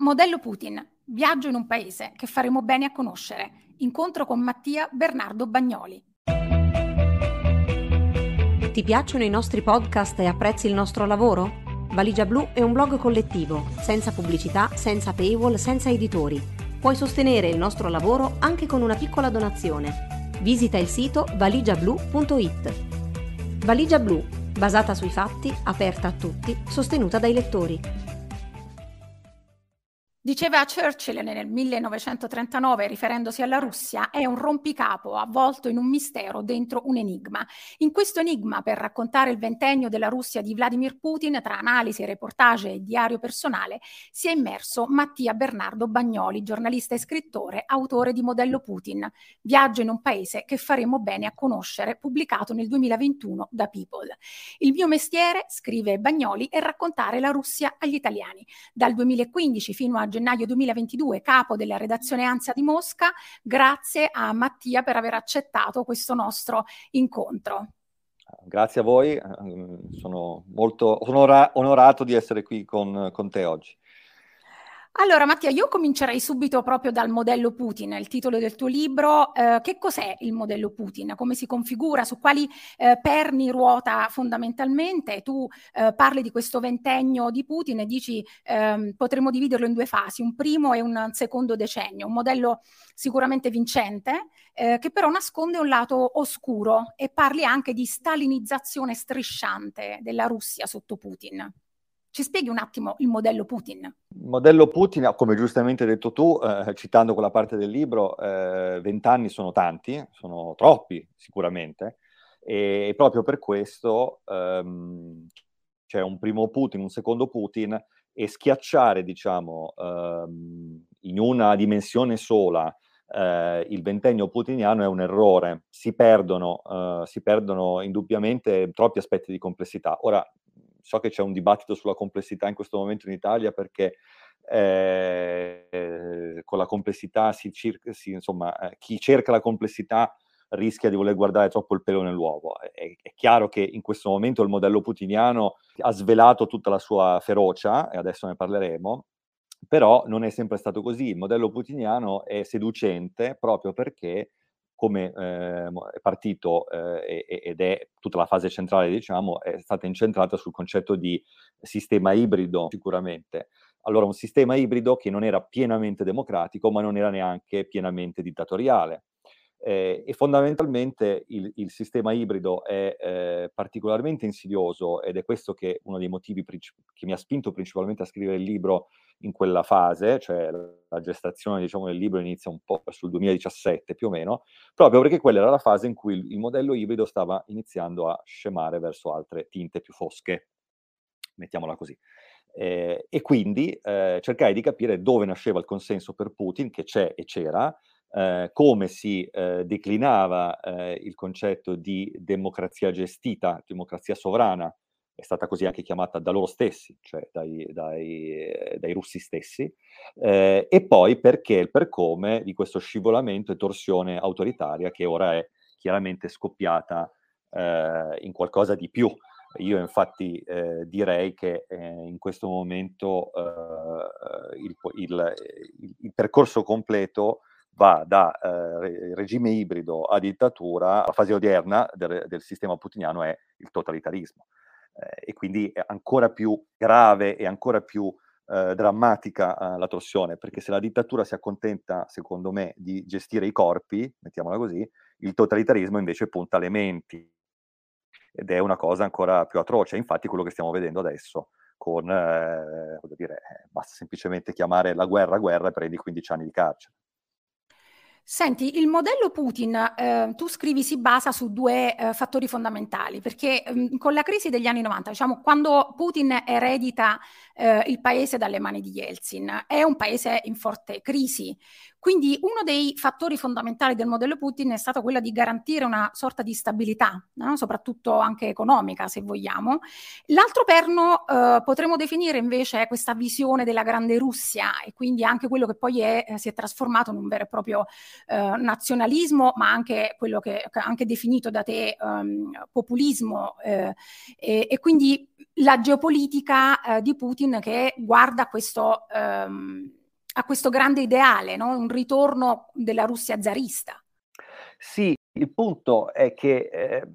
Modello Putin, viaggio in un paese che faremo bene a conoscere. Incontro con Mattia Bernardo Bagnoli. Ti piacciono i nostri podcast e apprezzi il nostro lavoro? Valigia Blu è un blog collettivo, senza pubblicità, senza paywall, senza editori. Puoi sostenere il nostro lavoro anche con una piccola donazione. Visita il sito valigiablu.it. Valigia Blu, basata sui fatti, aperta a tutti, sostenuta dai lettori. Diceva Churchill nel 1939, riferendosi alla Russia, è un rompicapo avvolto in un mistero dentro un enigma. In questo enigma, per raccontare il ventennio della Russia di Vladimir Putin, tra analisi, reportage e diario personale, si è immerso Mattia Bernardo Bagnoli, giornalista e scrittore, autore di Modello Putin, Viaggio in un paese che faremo bene a conoscere, pubblicato nel 2021 da People. Il mio mestiere, scrive Bagnoli, è raccontare la Russia agli italiani. Dal 2015 fino a gennaio 2022, capo della redazione ANSA di Mosca. Grazie a Mattia per aver accettato questo nostro incontro. Grazie a voi, ehm, sono molto onorato di essere qui con, con te oggi. Allora Mattia, io comincerei subito proprio dal modello Putin, il titolo del tuo libro. Eh, che cos'è il modello Putin? Come si configura? Su quali eh, perni ruota fondamentalmente? Tu eh, parli di questo ventennio di Putin e dici ehm, potremmo dividerlo in due fasi, un primo e un secondo decennio, un modello sicuramente vincente, eh, che però nasconde un lato oscuro e parli anche di stalinizzazione strisciante della Russia sotto Putin. Ci spieghi un attimo il modello Putin? Il modello Putin, come giustamente hai detto tu, eh, citando quella parte del libro, eh, vent'anni sono tanti, sono troppi sicuramente, e proprio per questo ehm, c'è un primo Putin, un secondo Putin, e schiacciare, diciamo, ehm, in una dimensione sola eh, il ventennio putiniano è un errore. Si perdono, eh, si perdono indubbiamente troppi aspetti di complessità. Ora, so che c'è un dibattito sulla complessità in questo momento in Italia perché eh, con la complessità si cerca, si, insomma, eh, chi cerca la complessità rischia di voler guardare troppo il pelo nell'uovo. È, è, chiaro che in questo momento il modello putiniano ha svelato tutta la sua ferocia, e adesso ne parleremo, però non è sempre stato così. Il modello putiniano è seducente proprio perché come eh, è partito eh, ed è tutta la fase centrale, diciamo, è stata incentrata sul concetto di sistema ibrido, sicuramente. Allora, un sistema ibrido che non era pienamente democratico, ma non era neanche pienamente dittatoriale. Eh, e fondamentalmente il, il, sistema ibrido è eh, particolarmente insidioso ed è questo che uno dei motivi princip- che mi ha spinto principalmente a scrivere il libro in quella fase, cioè la gestazione diciamo, del libro inizia un po' sul 2017 più o meno, proprio perché quella era la fase in cui il, il modello ibrido stava iniziando a scemare verso altre tinte più fosche, mettiamola così. Eh, e quindi eh, cercai di capire dove nasceva il consenso per Putin, che c'è e c'era, eh, come si eh, declinava eh, il concetto di democrazia gestita, democrazia sovrana, è stata così anche chiamata da loro stessi, cioè dai, dai, dai russi stessi, eh, e poi perché il per come di questo scivolamento e torsione autoritaria che ora è chiaramente scoppiata eh, in qualcosa di più. Io infatti eh, direi che eh, in questo momento eh, il, il, il, percorso completo va da eh, regime ibrido a dittatura, la fase odierna del, del sistema putiniano è il totalitarismo eh, e quindi è ancora più grave e ancora più eh, drammatica eh, la torsione, perché se la dittatura si accontenta, secondo me, di gestire i corpi, mettiamola così, il totalitarismo invece punta alle menti ed è una cosa ancora più atroce. Infatti quello che stiamo vedendo adesso con, eh, voglio dire, eh, basta semplicemente chiamare la guerra guerra e prendi 15 anni di carcere. Senti, il modello Putin, eh, tu scrivi, si basa su due eh, fattori fondamentali, perché eh, con la crisi degli anni 90, diciamo, quando Putin eredita eh, il paese dalle mani di Yeltsin, è un paese in forte crisi, Quindi uno dei fattori fondamentali del modello Putin è stato quello di garantire una sorta di stabilità, no? soprattutto anche economica, se vogliamo. L'altro perno eh, potremmo definire invece questa visione della grande Russia e quindi anche quello che poi è, eh, si è trasformato in un vero e proprio eh, nazionalismo, ma anche quello che, che anche definito da te um, populismo eh, e, e, quindi la geopolitica eh, di Putin che guarda questo, um, a questo grande ideale, no? un ritorno della Russia zarista. Sì, il punto è che eh,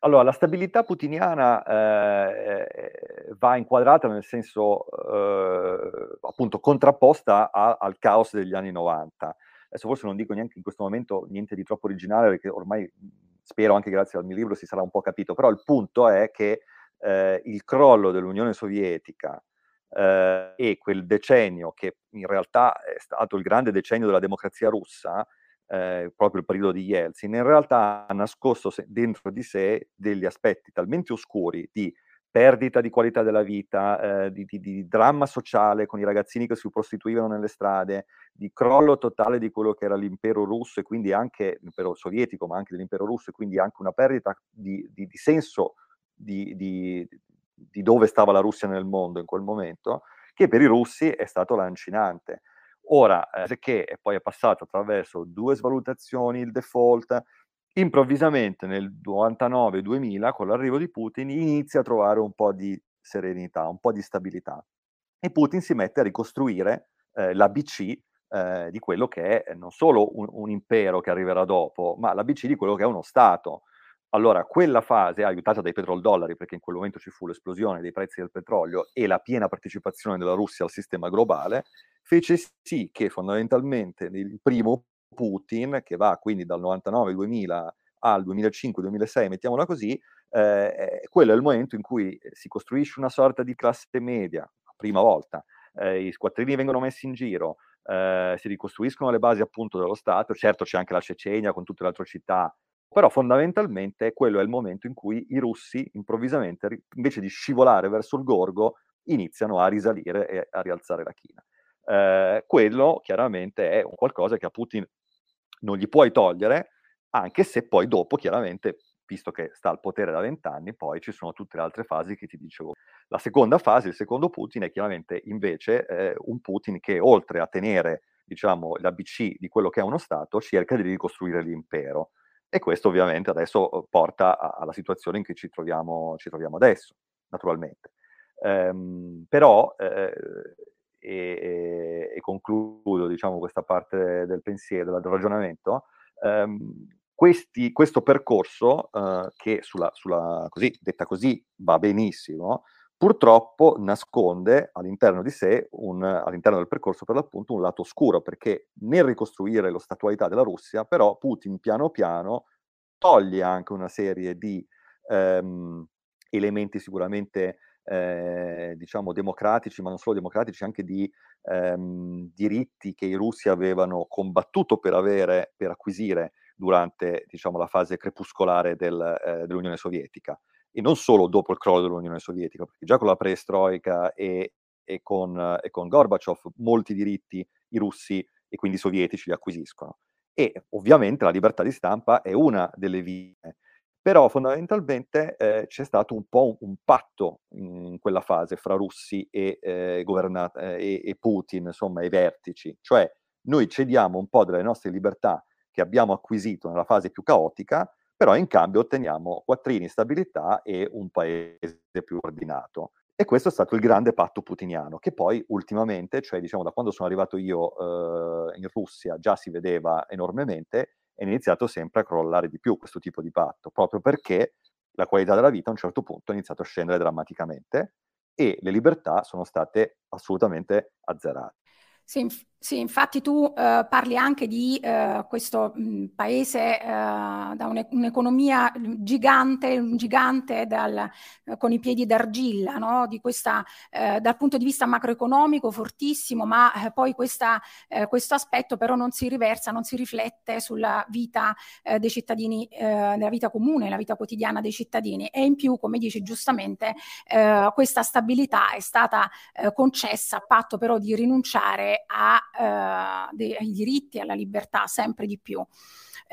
allora, la stabilità putiniana eh, va inquadrata nel senso eh, appunto contrapposta a, al caos degli anni 90. Adesso forse non dico neanche in questo momento niente di troppo originale perché ormai spero anche grazie al mio libro si sarà un po' capito, però il punto è che eh, il crollo dell'Unione Sovietica eh, e quel decennio che in realtà è stato il grande decennio della democrazia russa, eh, proprio il periodo di Yeltsin, in realtà ha nascosto dentro di sé degli aspetti talmente oscuri di perdita di qualità della vita, eh, di, di, di, dramma sociale con i ragazzini che si prostituivano nelle strade, di crollo totale di quello che era l'impero russo e quindi anche l'impero sovietico, ma anche dell'impero russo e quindi anche una perdita di, di senso di, dove stava la Russia nel mondo in quel momento, che per i russi è stato lancinante. Ora, eh, che poi è passato attraverso due svalutazioni, il default, improvvisamente nel 99-2000, con l'arrivo di Putin, inizia a trovare un po' di serenità, un po' di stabilità. E Putin si mette a ricostruire eh, l'ABC eh, di quello che è non solo un, un, impero che arriverà dopo, ma l'ABC di quello che è uno Stato. Allora, quella fase, aiutata dai petrodollari, perché in quel momento ci fu l'esplosione dei prezzi del petrolio e la piena partecipazione della Russia al sistema globale, fece sì che fondamentalmente il primo Putin, che va quindi dal 99-2000 al 2005-2006, mettiamola così, eh, quello è il momento in cui si costruisce una sorta di classe media, prima volta, eh, i squattrini vengono messi in giro, eh, si ricostruiscono le basi appunto dello Stato, certo c'è anche la Cecenia con tutte le atrocità però fondamentalmente quello è il momento in cui i russi improvvisamente, invece di scivolare verso il gorgo, iniziano a risalire e a rialzare la china. Eh, quello chiaramente è un qualcosa che a Putin non gli puoi togliere, anche se poi dopo chiaramente, visto che sta al potere da vent'anni, poi ci sono tutte le altre fasi che ti dicevo. La seconda fase, il secondo Putin, è chiaramente invece eh, un Putin che oltre a tenere diciamo, l'ABC di quello che è uno Stato, cerca di ricostruire l'impero. E questo ovviamente adesso uhm, porta alla situazione in cui ci troviamo, ci troviamo adesso, naturalmente. Ehm, però, eh, e, e, concludo diciamo, questa parte del pensiero, del ragionamento, ehm, questi, questo percorso, eh, che sulla, sulla, così, detta così va benissimo, purtroppo nasconde all'interno di sé, un, all'interno del percorso per l'appunto, un lato oscuro, perché nel ricostruire lo statualità della Russia, però Putin piano piano toglie anche una serie di ehm, elementi sicuramente eh, diciamo democratici, ma non solo democratici, anche di ehm, diritti che i russi avevano combattuto per avere, per acquisire durante diciamo, la fase crepuscolare del, eh, dell'Unione Sovietica e non solo dopo il crollo dell'Unione Sovietica, perché già con la perestroica e, e, con, e con Gorbaciov molti diritti i russi e quindi i sovietici li acquisiscono. E ovviamente la libertà di stampa è una delle vie, però fondamentalmente eh, c'è stato un po' un, un, patto in quella fase fra russi e, eh, governat- eh, e, Putin, insomma, i vertici, cioè noi cediamo un po' delle nostre libertà che abbiamo acquisito nella fase più caotica però in cambio otteniamo quattrini, stabilità e un paese più ordinato. E questo è stato il grande patto putiniano, che poi ultimamente, cioè diciamo da quando sono arrivato io eh, in Russia, già si vedeva enormemente, è iniziato sempre a crollare di più questo tipo di patto, proprio perché la qualità della vita a un certo punto ha iniziato a scendere drammaticamente e le libertà sono state assolutamente azzerate. Sì, sì, infatti tu eh, parli anche di eh, questo mh, paese eh, da un, un'economia gigante, un gigante dal, eh, con i piedi d'argilla, no? di questa, eh, dal punto di vista macroeconomico fortissimo, ma eh, poi questa, questo aspetto però non si riversa, non si riflette sulla vita dei cittadini, nella vita comune, la vita quotidiana dei cittadini. E in più, come dici giustamente, questa stabilità è stata concessa a patto però di rinunciare a eh, dei diritti e alla libertà sempre di più.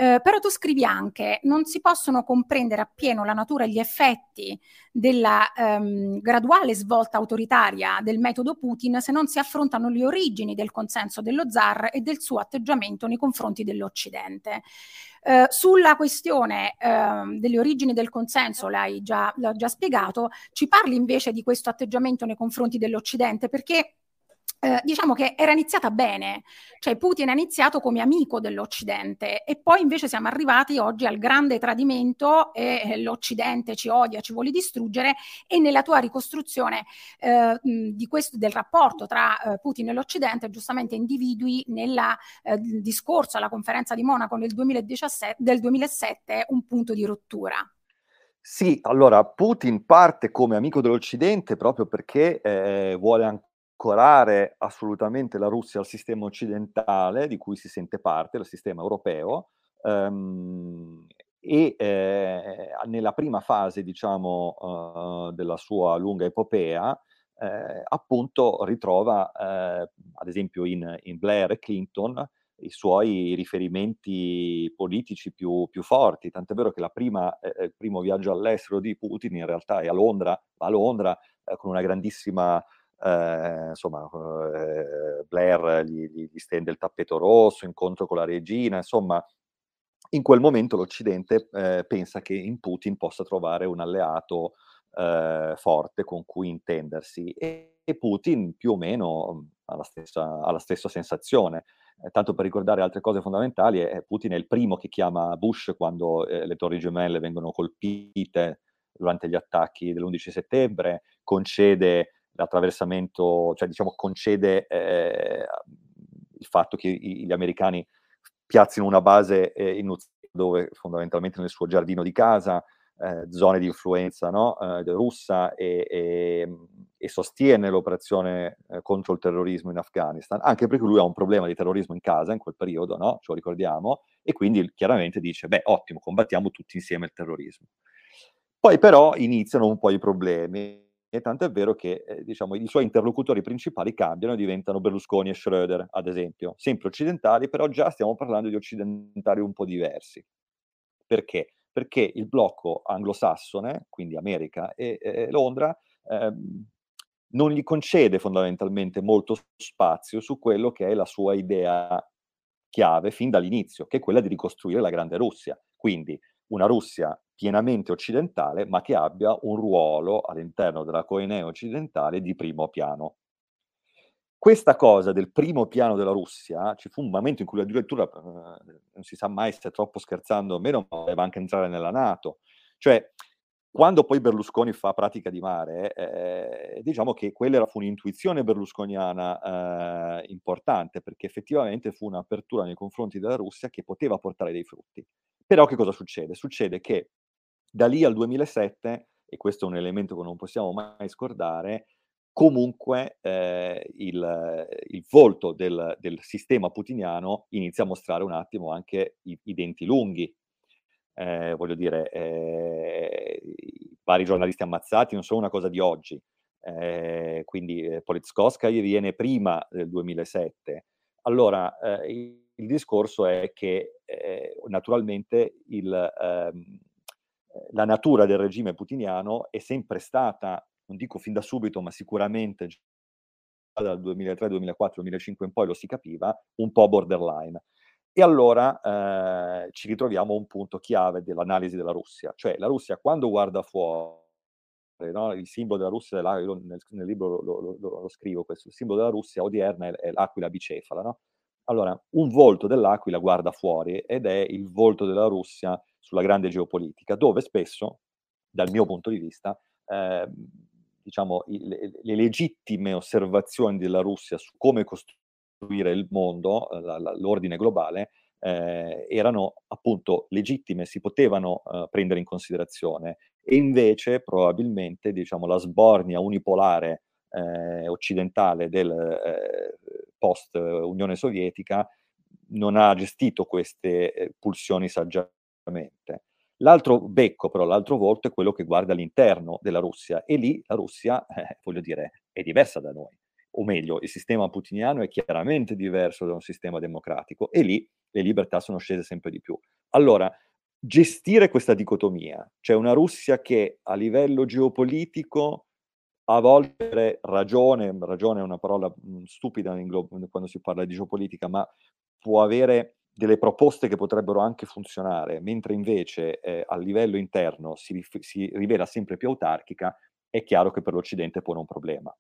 Eh, però tu scrivi anche, non si possono comprendere appieno la natura e gli effetti della ehm, graduale svolta autoritaria del metodo Putin se non si affrontano le origini del consenso dello zar e del suo atteggiamento nei confronti dell'Occidente. Eh, sulla questione eh, delle origini del consenso, l'hai già, l'ho già spiegato, ci parli invece di questo atteggiamento nei confronti dell'Occidente perché eh, diciamo che era iniziata bene, cioè Putin è iniziato come amico dell'Occidente e poi invece siamo arrivati oggi al grande tradimento e eh, l'Occidente ci odia, ci vuole distruggere e nella tua ricostruzione eh, questo, del rapporto tra eh, Putin e l'Occidente giustamente individui nel eh, discorso alla conferenza di Monaco nel 2017, del 2007 un punto di rottura. Sì, allora Putin parte come amico dell'Occidente proprio perché eh, vuole ancorare assolutamente la Russia al sistema occidentale di cui si sente parte, il sistema europeo, ehm, e eh, nella prima fase, diciamo, uh, della sua lunga epopea, eh, appunto ritrova, eh, ad esempio in, in, Blair e Clinton, i suoi riferimenti politici più, più forti, tant'è vero che prima, eh, il primo viaggio all'estero di Putin in realtà è a Londra, va a Londra eh, con una grandissima eh, insomma, eh, Blair gli, gli, stende il tappeto rosso, incontro con la regina, insomma, in quel momento l'Occidente eh, pensa che in Putin possa trovare un alleato eh, forte con cui intendersi e, e, Putin più o meno ha la stessa, ha la stessa sensazione. Eh, tanto per ricordare altre cose fondamentali, eh, Putin è il primo che chiama Bush quando le torri gemelle vengono colpite durante gli attacchi dell'11 settembre, concede l'attraversamento, cioè diciamo concede eh, il fatto che gli americani piazzino una base eh, in dove fondamentalmente nel suo giardino di casa, eh, zone di influenza no? eh, russa e, e, e, sostiene l'operazione eh, contro il terrorismo in Afghanistan, anche perché lui ha un problema di terrorismo in casa in quel periodo, no? ce lo ricordiamo, e quindi chiaramente dice, beh ottimo, combattiamo tutti insieme il terrorismo. Poi però iniziano un po' i problemi e tanto è vero che eh, diciamo, i suoi interlocutori principali cambiano e diventano Berlusconi e Schröder, ad esempio, sempre occidentali, però già stiamo parlando di occidentali un po' diversi. Perché? Perché il blocco anglosassone, quindi America e, e Londra, ehm, non gli concede fondamentalmente molto spazio su quello che è la sua idea chiave fin dall'inizio, che è quella di ricostruire la grande Russia. Quindi una Russia pienamente occidentale, ma che abbia un ruolo all'interno della coenea occidentale di primo piano. Questa cosa del primo piano della Russia, ci fu un momento in cui addirittura, eh, non si sa mai se è troppo scherzando o meno, ma voleva anche entrare nella Nato. Cioè, quando poi Berlusconi fa pratica di mare, eh, diciamo che quella fu un'intuizione berlusconiana eh, importante, perché effettivamente fu un'apertura nei confronti della Russia che poteva portare dei frutti. Però che cosa succede? Succede che da lì al 2007, e questo è un elemento che non possiamo mai scordare, comunque eh, il, il, volto del, del, sistema putiniano inizia a mostrare un attimo anche i, i denti lunghi, eh, voglio dire, eh, i vari giornalisti ammazzati non sono una cosa di oggi, eh, quindi eh, Politkovskaya viene prima del 2007. Allora, eh, il, il, discorso è che eh, naturalmente il, ehm, la natura del regime putiniano è sempre stata, non dico fin da subito, ma sicuramente dal 2003, 2004, 2005 in poi lo si capiva, un po' borderline. E allora eh, ci ritroviamo a un punto chiave dell'analisi della Russia, cioè la Russia quando guarda fuori, no? il simbolo della Russia, nel, nel, libro lo, lo, lo, lo, scrivo questo, il simbolo della Russia odierna è, è l'aquila bicefala, no? Allora, un volto dell'aquila guarda fuori ed è il volto della Russia sulla grande geopolitica, dove spesso, dal mio punto di vista, eh, diciamo, le, le legittime osservazioni della Russia su come costruire il mondo, eh, la, la, l'ordine globale, eh, erano appunto legittime, si potevano eh, prendere in considerazione. E invece probabilmente diciamo, la sbornia unipolare eh, occidentale del eh, post Unione Sovietica non ha gestito queste eh, pulsioni saggiamente. L'altro becco, però, l'altro volto è quello che guarda all'interno della Russia e lì la Russia, voglio dire, è diversa da noi o meglio, il sistema putiniano è chiaramente diverso da un sistema democratico e lì le libertà sono scese sempre di più. Allora, gestire questa dicotomia, cioè una Russia che a livello geopolitico a volte ragione, ragione è una parola mhmm, stupida quando si parla di geopolitica, ma può avere delle proposte che potrebbero anche funzionare, mentre invece eh, a livello interno si, si, rivela sempre più autarchica, è chiaro che per l'Occidente pone un problema.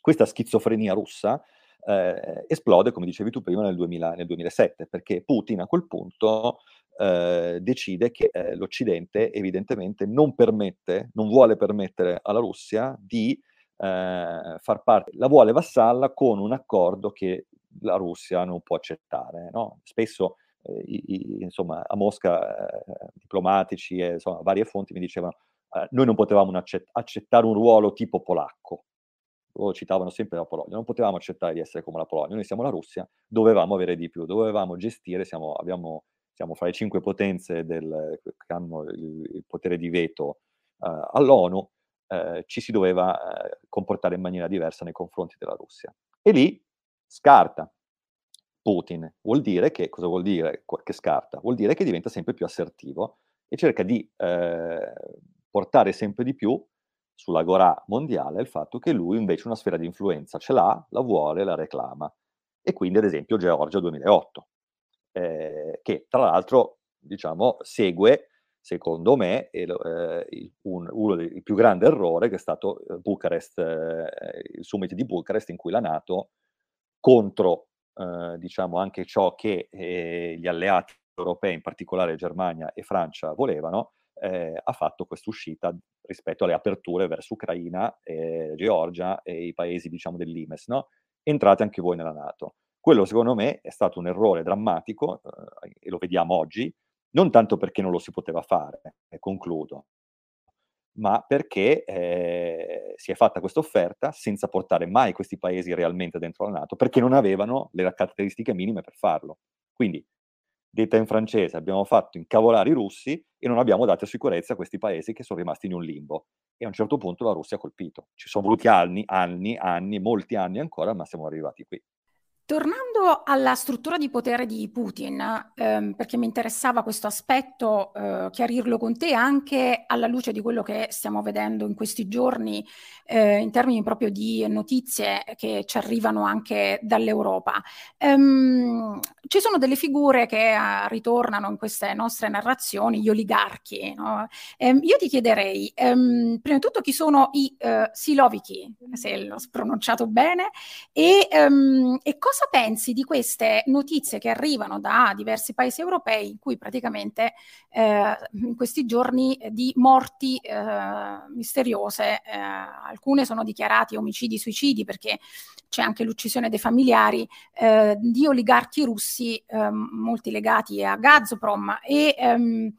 Questa schizofrenia russa eh, esplode, come dicevi tu prima, nel, 2000, nel 2007, perché Putin a quel punto eh, decide che eh, l'Occidente evidentemente non permette, non vuole permettere alla Russia di eh, far parte, la vuole vassalla con un accordo che la Russia non può accettare. No? Spesso eh, i, i, insomma, a Mosca eh, diplomatici e insomma, varie fonti mi dicevano eh, noi non potevamo accett- accettare un ruolo tipo polacco, loro citavano sempre la Polonia, non potevamo accettare di essere come la Polonia, noi siamo la Russia, dovevamo avere di più, dovevamo gestire, siamo, abbiamo, siamo fra le cinque potenze del, che hanno il, il, potere di veto uh, all'ONU, uh, ci si doveva uh, comportare in maniera diversa nei confronti della Russia. E lì scarta Putin. Vuol dire che, cosa vuol dire che scarta? Vuol dire che diventa sempre più assertivo e cerca di eh, portare sempre di più sulla Gorà mondiale il fatto che lui invece una sfera di influenza ce l'ha, la vuole, la reclama. E quindi ad esempio Georgia 2008, eh, che tra l'altro diciamo, segue, secondo me, il, eh, un, uno dei più grandi errori che è stato eh, Bucarest, eh, il summit di Bucarest in cui la Nato contro eh, diciamo anche ciò che eh, gli alleati europei, in particolare Germania e Francia, volevano, eh, ha fatto questa uscita rispetto alle aperture verso Ucraina, eh, Georgia e i paesi diciamo dell'Imes, no? entrate anche voi nella Nato. Quello secondo me è stato un errore drammatico eh, e lo vediamo oggi, non tanto perché non lo si poteva fare, e concludo, ma perché eh, si è fatta questa offerta senza portare mai questi paesi realmente dentro la Nato, perché non avevano le caratteristiche minime per farlo. Quindi, detta in francese, abbiamo fatto incavolare i russi e non abbiamo dato sicurezza a questi paesi che sono rimasti in un limbo. E a un certo punto la Russia ha colpito. Ci sono voluti anni, anni, anni, molti anni ancora, ma siamo arrivati qui. Tornando alla struttura di potere di Putin, ehm, perché mi interessava questo aspetto, eh, chiarirlo con te anche alla luce di quello che stiamo vedendo in questi giorni eh, in termini proprio di notizie che ci arrivano anche dall'Europa. Ehm, ci sono delle figure che uh, ritornano in queste nostre narrazioni, gli oligarchi. No? Ehm, io ti chiederei, ehm, prima di tutto, chi sono i uh, Siloviki, se l'ho pronunciato bene, e, um, e cosa cosa pensi di queste notizie che arrivano da diversi paesi europei in cui praticamente eh, in questi giorni di morti eh, misteriose, eh, alcune sono dichiarati omicidi, suicidi perché c'è anche l'uccisione dei familiari eh, di oligarchi russi, ehm, molti legati a Gazprom e ehm,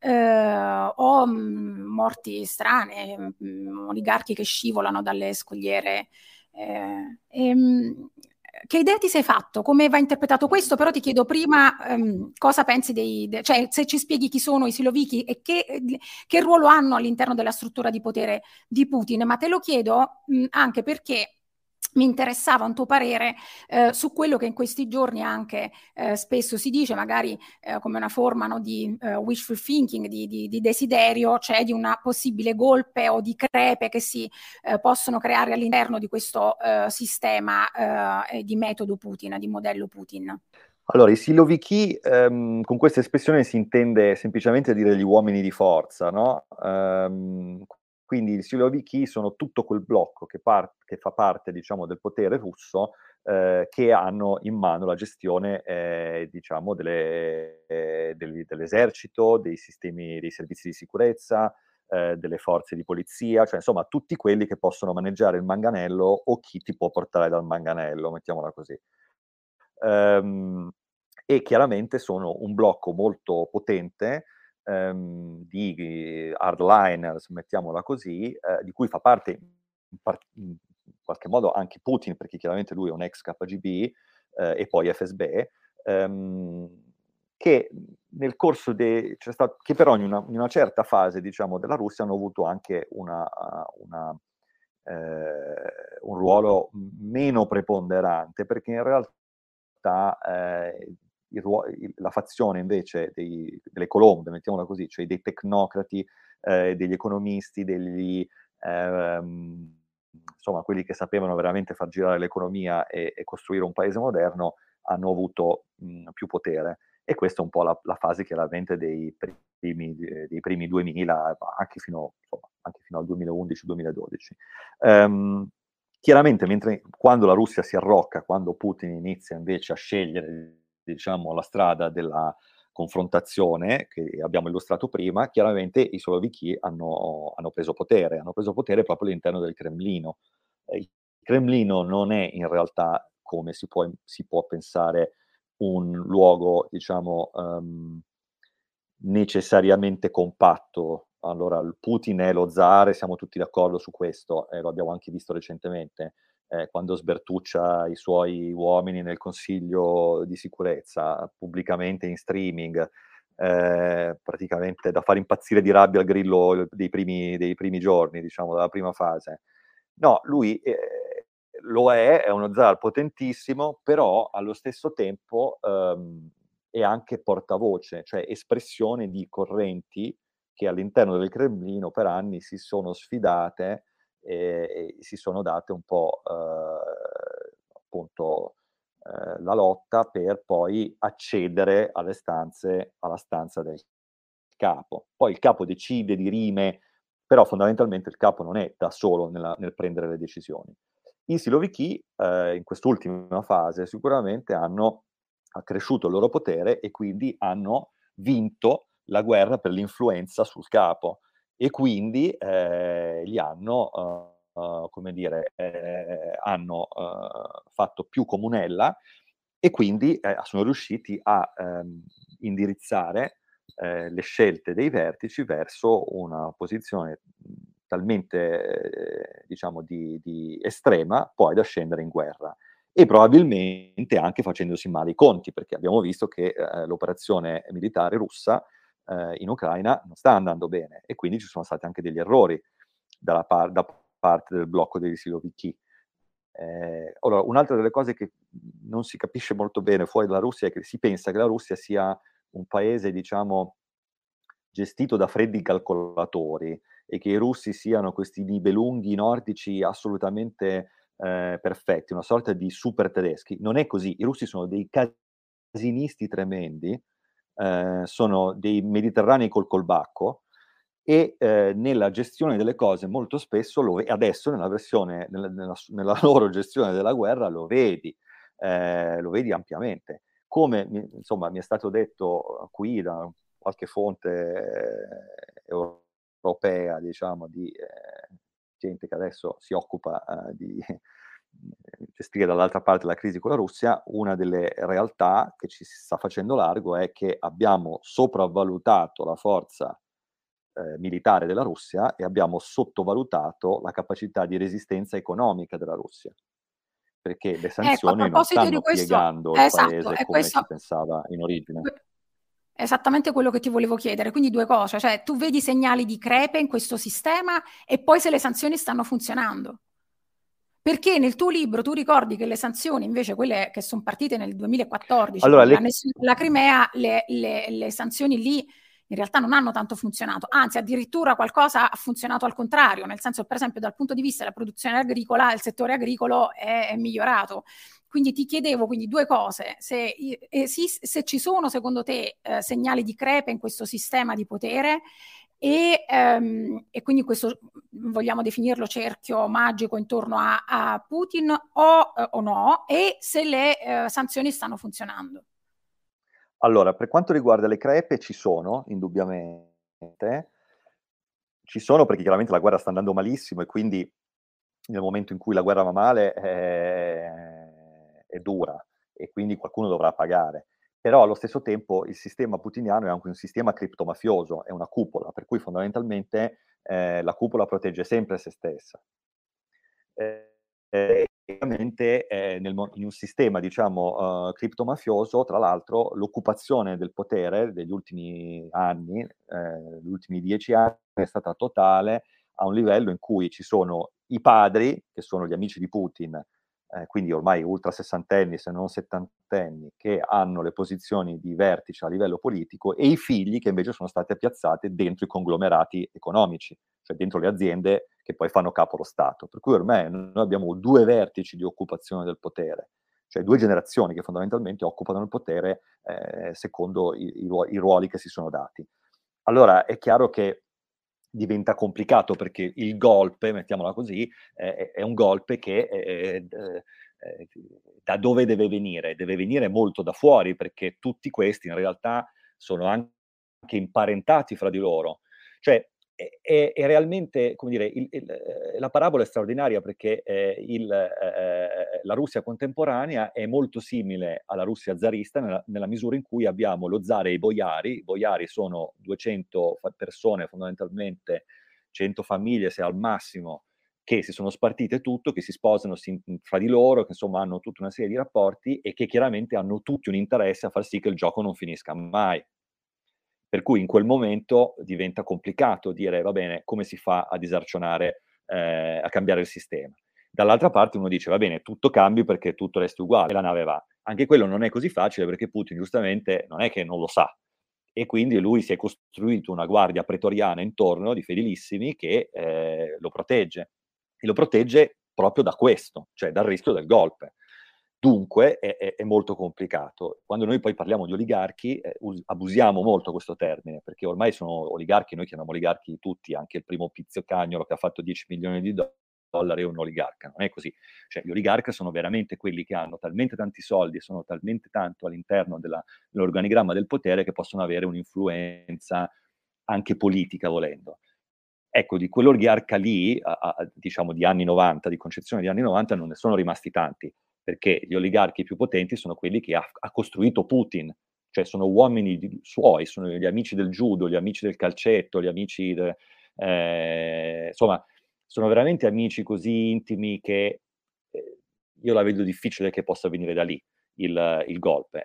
eh, o mm, morti strane, mm, oligarchi che scivolano dalle scogliere. Eh, e, mh, che idea ti sei fatto? Come va interpretato questo? Però ti chiedo prima um, cosa pensi dei, de, cioè se ci spieghi chi sono i Silovichi e che, che, ruolo hanno all'interno della struttura di potere di Putin, ma te lo chiedo mh, anche perché mi interessava un tuo parere eh, su quello che in questi giorni anche eh, spesso si dice, magari eh, come una forma no, di eh, wishful thinking, di, di, di, desiderio, cioè di una possibile golpe o di crepe che si eh, possono creare all'interno di questo eh, sistema di metodo Putin, di modello Putin. Allora, i siloviki, ehm, con questa espressione si intende semplicemente dire gli uomini di forza, no? Um, quindi i siloviki sono tutto quel blocco che, par- che fa parte diciamo, del potere russo eh, che hanno in mano la gestione eh, diciamo, delle, eh, degli, dell'esercito, dei sistemi, dei servizi di sicurezza, eh, delle forze di polizia, cioè insomma tutti quelli che possono maneggiare il manganello o chi ti può portare dal manganello, mettiamola così. Um, e chiaramente sono un blocco molto potente ehm, di hardliners, mettiamola così, eh, di cui fa parte in, par- in, qualche modo anche Putin, perché chiaramente lui è un ex KGB eh, e poi FSB, ehm, che de, cioè stato, che però in una, in una, certa fase diciamo, della Russia hanno avuto anche una, una, eh, un ruolo meno preponderante perché in realtà eh, ruo- la fazione invece dei, delle colombe, mettiamola così, cioè dei tecnocrati, eh, degli economisti, degli, ehm, insomma, quelli che sapevano veramente far girare l'economia e, e costruire un paese moderno, hanno avuto mh, più potere. E questa è un po' la, la fase chiaramente dei primi, dei primi 2000, anche fino, insomma, anche fino al 2011-2012. Um, ehm, chiaramente, mentre, quando la Russia si arrocca, quando Putin inizia invece a scegliere diciamo, la strada della confrontazione che abbiamo illustrato prima, chiaramente i Solovichi hanno, hanno preso potere, hanno preso potere proprio all'interno del Cremlino. Eh, il Cremlino non è in realtà, come si può, si può pensare, un luogo, diciamo, um, necessariamente compatto. Allora, il Putin è lo zar, siamo tutti d'accordo su questo, e lo abbiamo anche visto recentemente eh, quando sbertuccia i suoi uomini nel Consiglio di sicurezza, pubblicamente in streaming, eh, praticamente da fare impazzire di rabbia il grillo dei primi, dei primi giorni, diciamo, della prima fase. No, lui eh, lo è, è uno zar potentissimo, però allo stesso tempo ehm, è anche portavoce, cioè espressione di correnti che all'interno del Cremlino per anni si sono sfidate e, e si sono date un po' eh, appunto eh, la lotta per poi accedere alle stanze, alla stanza del capo. Poi il capo decide, di rime, però fondamentalmente il capo non è da solo nella, nel prendere le decisioni. I Siloviki eh, in quest'ultima fase sicuramente hanno accresciuto il loro potere e quindi hanno vinto la guerra per l'influenza sul capo e quindi eh, gli hanno, uh, uh, come dire, eh, hanno uh, fatto più comunella e quindi eh, sono riusciti a ehm, indirizzare eh, le scelte dei vertici verso una posizione talmente, diciamo, di, di estrema poi da scendere in guerra e probabilmente anche facendosi male i conti, perché abbiamo visto che eh, l'operazione militare russa eh, in Ucraina non sta andando bene e quindi ci sono stati anche degli errori par- da parte del blocco dei siloviki. Eh, allora, un'altra delle cose che non si capisce molto bene fuori dalla Russia è che si pensa che la Russia sia un paese, diciamo, gestito da freddi calcolatori e che i russi siano questi nibelunghi nordici assolutamente eh, perfetti, una sorta di super tedeschi. Non è così, i russi sono dei casinisti tremendi, eh, sono dei mediterranei col colbacco e eh, nella gestione delle cose molto spesso lo adesso nella, versione, nella, nella, nella, loro gestione della guerra lo vedi, eh, lo vedi ampiamente. Come insomma mi è stato detto qui da qualche fonte eh, europea, diciamo, di eh, gente che adesso si occupa di gestire dall'altra parte la crisi con la Russia, una delle realtà che ci sta facendo largo è che abbiamo sopravvalutato la forza eh, militare della Russia e abbiamo sottovalutato la capacità di resistenza economica della Russia. Perché le sanzioni ecco, non stanno questo, piegando il esatto, paese come questo, si pensava in origine. Esattamente quello che ti volevo chiedere, quindi due cose, cioè tu vedi segnali di crepe in questo sistema e poi se le sanzioni stanno funzionando. Perché nel tuo libro tu ricordi che le sanzioni, invece quelle che sono partite nel 2014, allora, le... la, Crimea, le, le, le sanzioni lì in realtà non hanno tanto funzionato, anzi addirittura qualcosa ha funzionato al contrario, nel senso per esempio dal punto di vista della produzione agricola il settore agricolo è, è migliorato. Quindi ti chiedevo quindi due cose, se, se ci sono secondo te eh, segnali di crepe in questo sistema di potere e, um, e, quindi questo vogliamo definirlo cerchio magico intorno a, a Putin o, eh, o, no? E se le eh, sanzioni stanno funzionando. Allora, per quanto riguarda le crepe ci sono, indubbiamente, ci sono perché chiaramente la guerra sta andando malissimo e quindi nel momento in cui la guerra va male è, è dura e quindi qualcuno dovrà pagare però allo stesso tempo il sistema putiniano è anche un sistema criptomafioso, è una cupola, per cui fondamentalmente eh, la cupola protegge sempre se stessa. Eh, eh, nel, in un sistema, diciamo, uh, criptomafioso, tra l'altro, l'occupazione del potere degli ultimi anni, eh, gli ultimi dieci anni, è stata totale a un livello in cui ci sono i padri, che sono gli amici di Putin, eh, quindi ormai ultra sessantenni se non settantenni, che hanno le posizioni di vertice a livello politico e i figli che invece sono state piazzate dentro i conglomerati economici, cioè dentro le aziende che poi fanno capo allo Stato. Per cui ormai noi abbiamo due vertici di occupazione del potere, cioè due generazioni che fondamentalmente occupano il potere eh, secondo i, i, i ruoli che si sono dati. Allora è chiaro che diventa complicato perché il golpe, mettiamola così, eh, è un golpe che eh, eh, da dove deve venire? Deve venire molto da fuori perché tutti questi in realtà sono anche imparentati fra di loro. Cioè è, è, realmente, come dire, il, il, eh, la parabola è straordinaria perché eh, il, eh, la Russia contemporanea è molto simile alla Russia zarista nella, nella, misura in cui abbiamo lo zar e i boiari. I boiari sono 200 persone, fondamentalmente 100 famiglie, se al massimo, che si sono spartite tutto, che si sposano si, fra di loro, che insomma hanno tutta una serie di rapporti e che chiaramente hanno tutti un interesse a far sì che il gioco non finisca mai. Per cui in quel momento diventa complicato dire, va bene, come si fa a disarcionare, eh, a cambiare il sistema. Dall'altra parte uno dice, va bene, tutto cambi perché tutto resti uguale, la nave va. Anche quello non è così facile perché Putin giustamente non è che non lo sa. E quindi lui si è costruito una guardia pretoriana intorno di fedelissimi che eh, lo protegge. E lo protegge proprio da questo, cioè dal rischio del golpe. Dunque è, è, è, molto complicato. Quando noi poi parliamo di oligarchi, eh, us- abusiamo molto questo termine, perché ormai sono oligarchi, noi chiamiamo oligarchi tutti, anche il primo Pizio Cagnolo che ha fatto 10 milioni di dollari è un oligarca, non è così. Cioè, gli oligarchi sono veramente quelli che hanno talmente tanti soldi e sono talmente tanto all'interno della, dell'organigramma del potere che possono avere un'influenza anche politica, volendo. Ecco, di quell'oligarca lì, a, a, diciamo di anni 90, di concezione di anni 90, non ne sono rimasti tanti perché gli oligarchi più potenti sono quelli che ha, ha costruito Putin, cioè sono uomini di, suoi, sono gli amici del judo, gli amici del calcetto, gli amici, de, eh, insomma, sono veramente amici così intimi che eh, io la vedo difficile che possa venire da lì il, il golpe.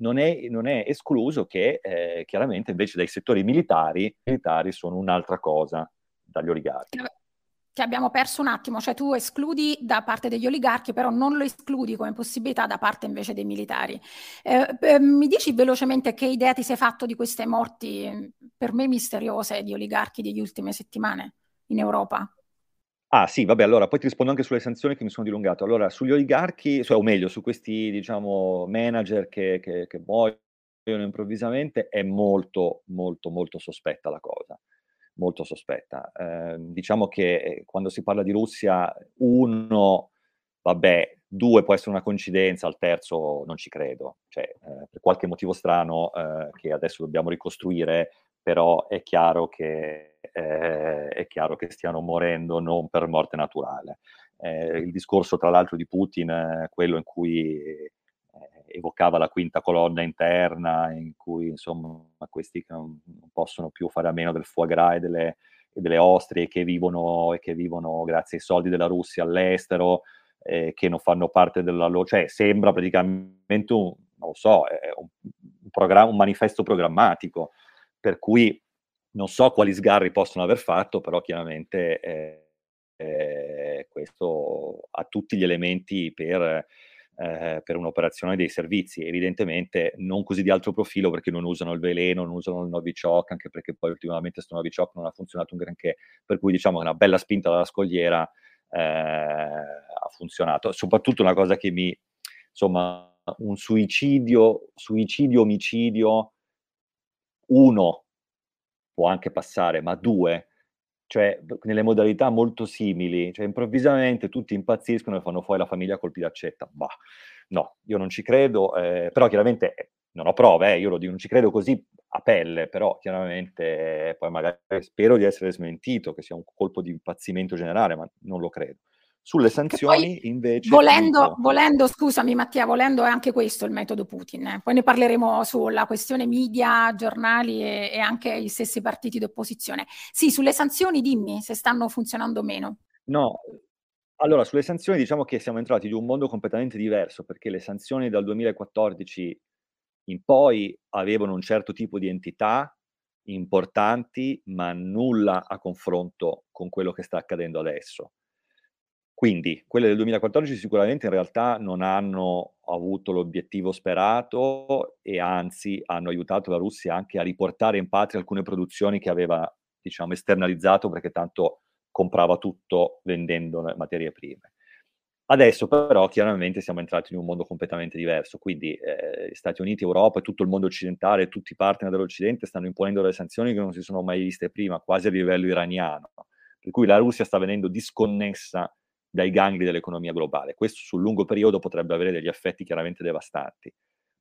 Non è, non è, escluso che eh, chiaramente invece dai settori militari, militari sono un'altra cosa dagli oligarchi che abbiamo perso un attimo, cioè tu escludi da parte degli oligarchi, però non lo escludi come possibilità da parte invece dei militari. Eh, eh, mi dici velocemente che idea ti sei fatto di queste morti per me misteriose di oligarchi degli ultime settimane in Europa? Ah sì, vabbè, allora poi ti rispondo anche sulle sanzioni che mi sono dilungato. Allora, sugli oligarchi, cioè, o meglio, su questi, diciamo, manager che, che, che muoiono improvvisamente, è molto, molto, molto sospetta la cosa molto sospetta. Eh, diciamo che eh, quando si parla di Russia, uno, vabbè, due può essere una coincidenza, al terzo non ci credo. Cioè, eh, per qualche motivo strano eh, che adesso dobbiamo ricostruire, però è chiaro, che, eh, è chiaro che stiano morendo non per morte naturale. Eh, il discorso, tra l'altro, di Putin, quello in cui evocava la quinta colonna interna, in cui insomma questi non, possono più fare a meno del foie gras e delle, e delle ostrie che vivono, e che vivono grazie ai soldi della Russia all'estero, eh, che non fanno parte della loro... cioè sembra praticamente un, non lo so, un, un, un manifesto programmatico, per cui non so quali sgarri possono aver fatto, però chiaramente eh, eh, questo ha tutti gli elementi per eh, per un'operazione dei servizi. Evidentemente non così di alto profilo perché non usano il veleno, non usano il Novichok, anche perché poi ultimamente questo Novichok non ha funzionato un granché, per cui diciamo che una bella spinta dalla scogliera eh, ha funzionato. Soprattutto una cosa che mi, insomma, un suicidio, suicidio, omicidio, uno può anche passare, ma due cioè nelle modalità molto simili, cioè improvvisamente tutti impazziscono e fanno fuori la famiglia col pidaccetta. Bah, no, io non ci credo, eh, però chiaramente eh, non ho prove, eh, io lo dico, non ci credo così a pelle, però chiaramente eh, poi magari spero di essere smentito, che sia un colpo di impazzimento generale, ma non lo credo. Sulle sanzioni poi, invece... Volendo, volendo, scusami Mattia, volendo è anche questo il metodo Putin. Eh. Poi ne parleremo sulla questione media, giornali e, e anche i stessi partiti d'opposizione. Sì, sulle sanzioni dimmi se stanno funzionando o meno. No, allora sulle sanzioni diciamo che siamo entrati in un mondo completamente diverso perché le sanzioni dal 2014 in poi avevano un certo tipo di entità importanti, ma nulla a confronto con quello che sta accadendo adesso Quindi quelle del 2014 sicuramente in realtà non hanno avuto l'obiettivo sperato e anzi hanno aiutato la Russia anche a riportare in patria alcune produzioni che aveva, diciamo, esternalizzato perché tanto comprava tutto vendendo materie prime. Adesso però chiaramente siamo entrati in un mondo completamente diverso, quindi eh, Stati Uniti, Europa e tutto il mondo occidentale, tutti i partner dell'Occidente stanno imponendo delle sanzioni che non si sono mai viste prima, quasi a livello iraniano, per cui la Russia sta venendo disconnessa dai gangli dell'economia globale. Questo sul lungo periodo potrebbe avere degli effetti chiaramente devastanti.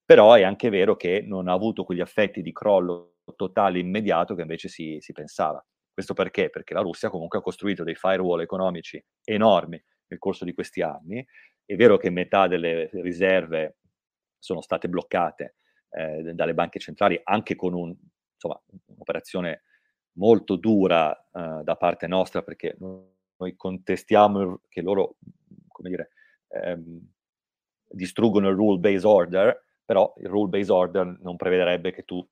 Però è anche vero che non ha avuto quegli effetti di crollo totale immediato che invece si, si pensava. Questo perché? Perché la Russia comunque ha costruito dei firewall economici enormi nel corso di questi anni. È vero che metà delle riserve sono state bloccate eh, dalle banche centrali, anche con un, insomma, un'operazione molto dura eh, da parte nostra, perché noi contestiamo che loro, come dire, ehm, distruggono il rule-based order, però il rule-based order non prevederebbe che tu,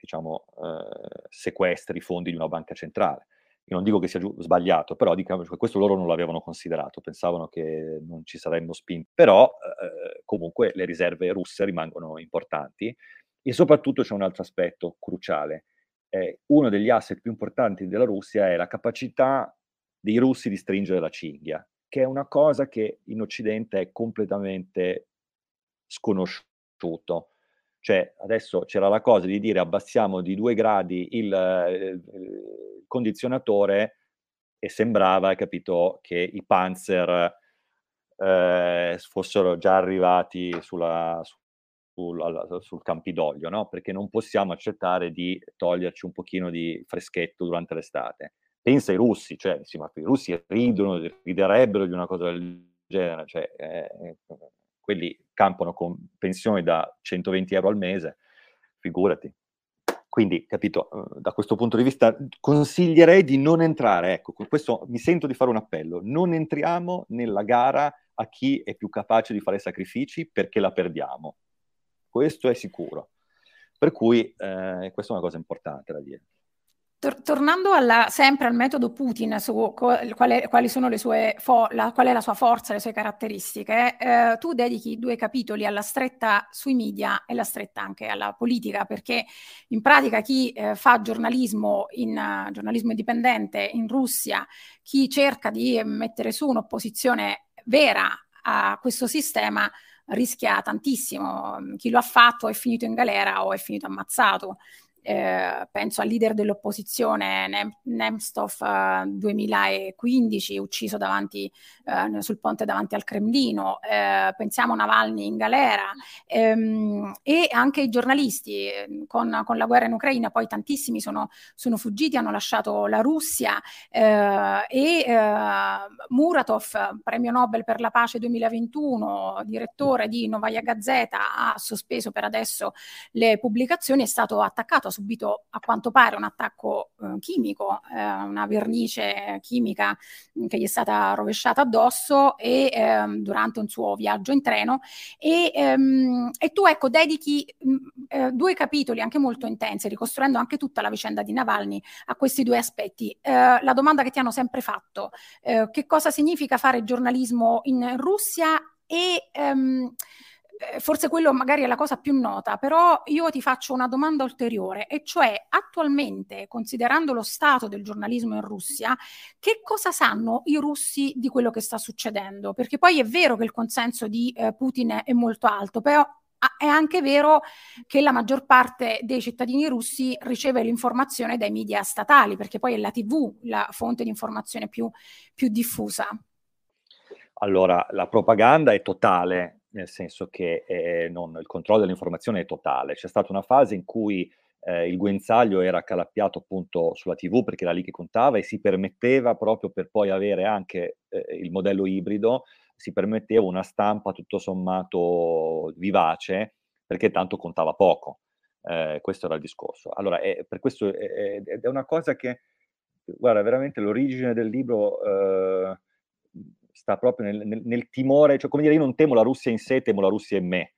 diciamo, eh, sequestri i fondi di una banca centrale. Io non dico che sia giu- sbagliato, però diciamo questo loro non l'avevano considerato, pensavano che non ci saremmo spinti. Però eh, comunque le riserve russe rimangono importanti e soprattutto c'è un altro aspetto cruciale. Eh, uno degli asset più importanti della Russia è la capacità dei russi di stringere la cinghia, che è una cosa che in Occidente è completamente sconosciuto. Cioè, adesso c'era la cosa di dire abbassiamo di due gradi il, il, il condizionatore e sembrava, capito, che i Panzer eh, fossero già arrivati sulla, sul, sul Campidoglio, no? Perché non possiamo accettare di toglierci un pochino di freschetto durante l'estate pensa ai russi, cioè, sì, ma i russi ridono, riderebbero di una cosa del genere, cioè, eh, quelli campano con pensioni da 120 euro al mese, figurati. Quindi, capito, eh, da questo punto di vista consiglierei di non entrare, ecco, con questo mi sento di fare un appello, non entriamo nella gara a chi è più capace di fare sacrifici perché la perdiamo. Questo è sicuro. Per cui eh, questa è una cosa importante da dire. Tor- tornando alla, sempre al metodo Putin, su co- quale, quali sono le sue fo- la, qual è la sua forza, le sue caratteristiche, eh, tu dedichi due capitoli alla stretta sui media e la stretta anche alla politica, perché in pratica chi eh, fa giornalismo, in, uh, giornalismo indipendente in Russia, chi cerca di mettere su un'opposizione vera a questo sistema, rischia tantissimo. Chi lo ha fatto è finito in galera o è finito ammazzato eh, penso al leader dell'opposizione Nem- Nemstov eh, 2015 ucciso davanti, eh, sul ponte davanti al Cremlino, eh, pensiamo a Navalny in galera. Ehm, e anche i giornalisti ehm, con, con, la guerra in Ucraina poi tantissimi sono, sono fuggiti, hanno lasciato la Russia. Eh, e eh, Muratov, premio Nobel per la pace 2021, direttore di Novaya Gazeta, ha sospeso per adesso le pubblicazioni, è stato attaccato subito a quanto pare un attacco eh, chimico, eh, una vernice chimica che gli è stata rovesciata addosso e, ehm, durante un suo viaggio in treno e, ehm, e tu ecco dedichi mh, mm, eh, due capitoli anche molto intensi, ricostruendo anche tutta la vicenda di Navalny a questi due aspetti. Eh, la domanda che ti hanno sempre fatto, eh, che cosa significa fare giornalismo in Russia e ehm, eh, forse quello magari è la cosa più nota, però io ti faccio una domanda ulteriore, e cioè attualmente, considerando lo stato del giornalismo in Russia, che cosa sanno i russi di quello che sta succedendo? Perché poi è vero che il consenso di eh, Putin è molto alto, però è anche vero che la maggior parte dei cittadini russi riceve l'informazione dai media statali, perché poi è la TV la fonte di informazione più, più diffusa. Allora, la propaganda è totale, nel senso che eh, non, il controllo dell'informazione è totale. C'è stata una fase in cui eh, il guinzaglio era calappiato appunto sulla TV perché era lì che contava e si permetteva proprio per poi avere anche eh, il modello ibrido, si permetteva una stampa tutto sommato vivace perché tanto contava poco. Eh, questo era il discorso. Allora, per questo è, è, una cosa che, guarda, veramente l'origine del libro eh, sta proprio nel, nel, nel timore, cioè come dire, io non temo la Russia in sé, temo la Russia in me.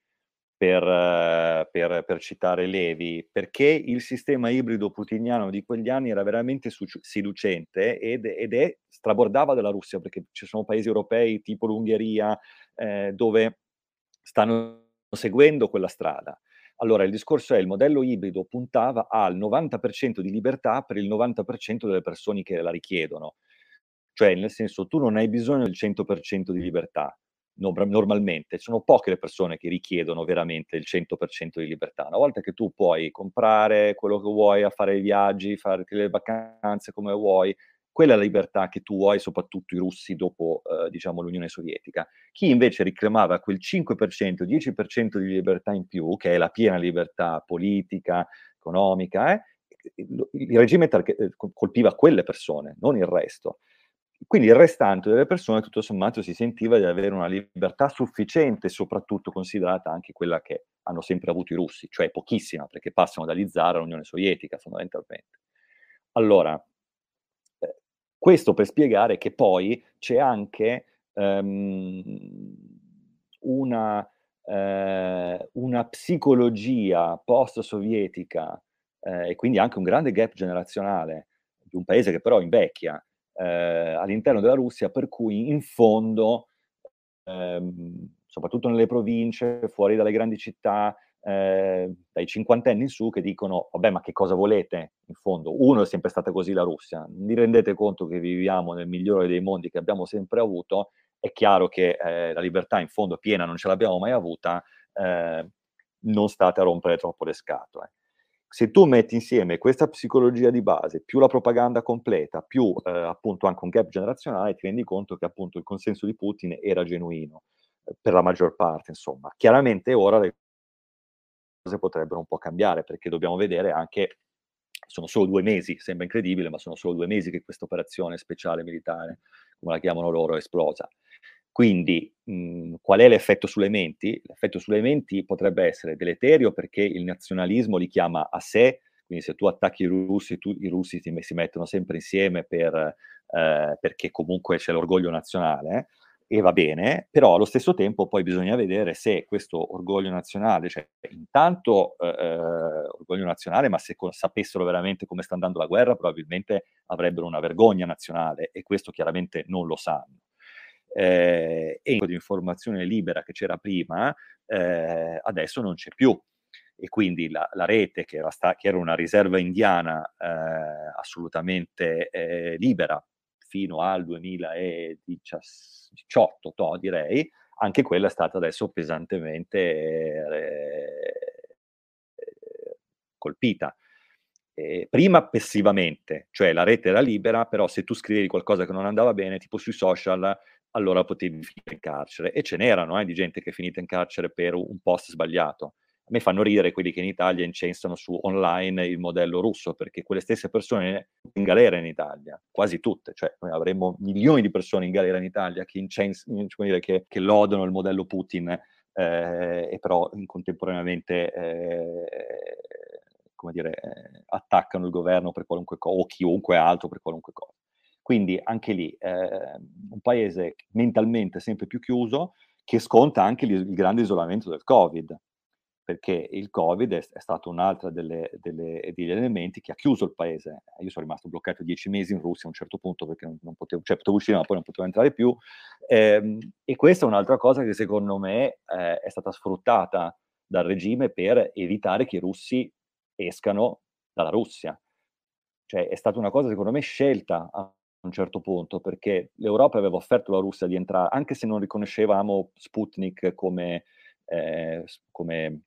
per, uh, per, per, citare Levi, perché il sistema ibrido putiniano di quegli anni era veramente su- seducente ed, ed, è, strabordava dalla Russia, perché ci sono paesi europei tipo l'Ungheria eh, dove stanno seguendo quella strada. Allora, il discorso è il modello ibrido puntava al 90% di libertà per il 90% delle persone che la richiedono. Cioè, nel senso, tu non hai bisogno del 100% di libertà, no, normalmente. Sono poche le persone che richiedono veramente il 100% di libertà. Una volta che tu puoi comprare quello che vuoi, fare i viaggi, fare le vacanze come vuoi, quella è la libertà che tu hai, soprattutto i russi dopo, eh, diciamo, l'Unione Sovietica. Chi invece reclamava quel 5%, 10% di libertà in più, che è la piena libertà politica, economica, eh, il regime tar- eh, colpiva quelle persone, non il resto. Quindi il restante delle persone, tutto sommato, si sentiva di avere una libertà sufficiente, soprattutto considerata anche quella che hanno sempre avuto i russi, cioè pochissima, perché passano dagli zar all'Unione Sovietica fondamentalmente. Allora, questo per spiegare che poi c'è anche um, una, eh, una, psicologia post-sovietica eh, e quindi anche un grande gap generazionale di un paese che però invecchia eh, all'interno della Russia, per cui in fondo, ehm, soprattutto nelle province, fuori dalle grandi città, eh, dai cinquantenni in su che dicono, vabbè, ma che cosa volete in fondo? Uno è sempre stata così la Russia, vi rendete conto che viviamo nel migliore dei mondi che abbiamo sempre avuto, è chiaro che eh, la libertà in fondo piena non ce l'abbiamo mai avuta, eh, non state a rompere troppo le scatole. Se tu metti insieme questa psicologia di base, più la propaganda completa, più eh, appunto anche un gap generazionale, ti rendi conto che appunto il consenso di Putin era genuino, eh, per la maggior parte, insomma. Chiaramente ora le cose potrebbero un po' cambiare, perché dobbiamo vedere anche, sono solo due mesi, sembra incredibile, ma sono solo due mesi che questa operazione speciale militare, come la chiamano loro, è esplosa. Quindi mh, qual è l'effetto sulle menti? L'effetto sulle menti potrebbe essere deleterio perché il nazionalismo li chiama a sé, quindi se tu attacchi i russi, tu, i russi si, si mettono sempre insieme per, eh, perché comunque c'è l'orgoglio nazionale, e va bene, però allo stesso tempo poi bisogna vedere se questo orgoglio nazionale, cioè intanto eh, eh orgoglio nazionale, ma se co- sapessero veramente come sta andando la guerra, probabilmente avrebbero una vergogna nazionale e questo chiaramente non lo sanno. Eh, e di informazione libera che c'era prima, eh, adesso non c'è più. E quindi la, la rete, che era, sta- che era, una riserva indiana eh, assolutamente eh, libera, fino al 2018, to, direi, anche quella è stata adesso pesantemente eh, colpita. Eh, prima passivamente, cioè la rete era libera, però se tu scrivevi qualcosa che non andava bene, tipo sui social, allora potevi finire in carcere. E ce n'erano eh, di gente che è finita in carcere per un post sbagliato a me fanno ridere quelli che in Italia incensano su online il modello russo, perché quelle stesse persone in galera in Italia, quasi tutte, cioè noi avremmo milioni di persone in galera in Italia che, incens- dire, che, che lodano il modello Putin eh, e però contemporaneamente eh, dire, eh, attaccano il governo per qualunque cosa o chiunque altro per qualunque cosa. Quindi anche lì eh, un paese mentalmente sempre più chiuso che sconta anche il, grande isolamento del Covid perché il Covid è, è stato un altro delle, delle, degli elementi che ha chiuso il paese. Io sono rimasto bloccato dieci mesi in Russia a un certo punto perché non, non potevo, cioè potevo uscire ma poi non potevo entrare più. Eh, e questa è un'altra cosa che secondo me eh, è stata sfruttata dal regime per evitare che i russi escano dalla Russia. Cioè è stata una cosa secondo me scelta a un certo punto perché l'Europa aveva offerto alla Russia di entrare, anche se non riconoscevamo Sputnik come, eh, come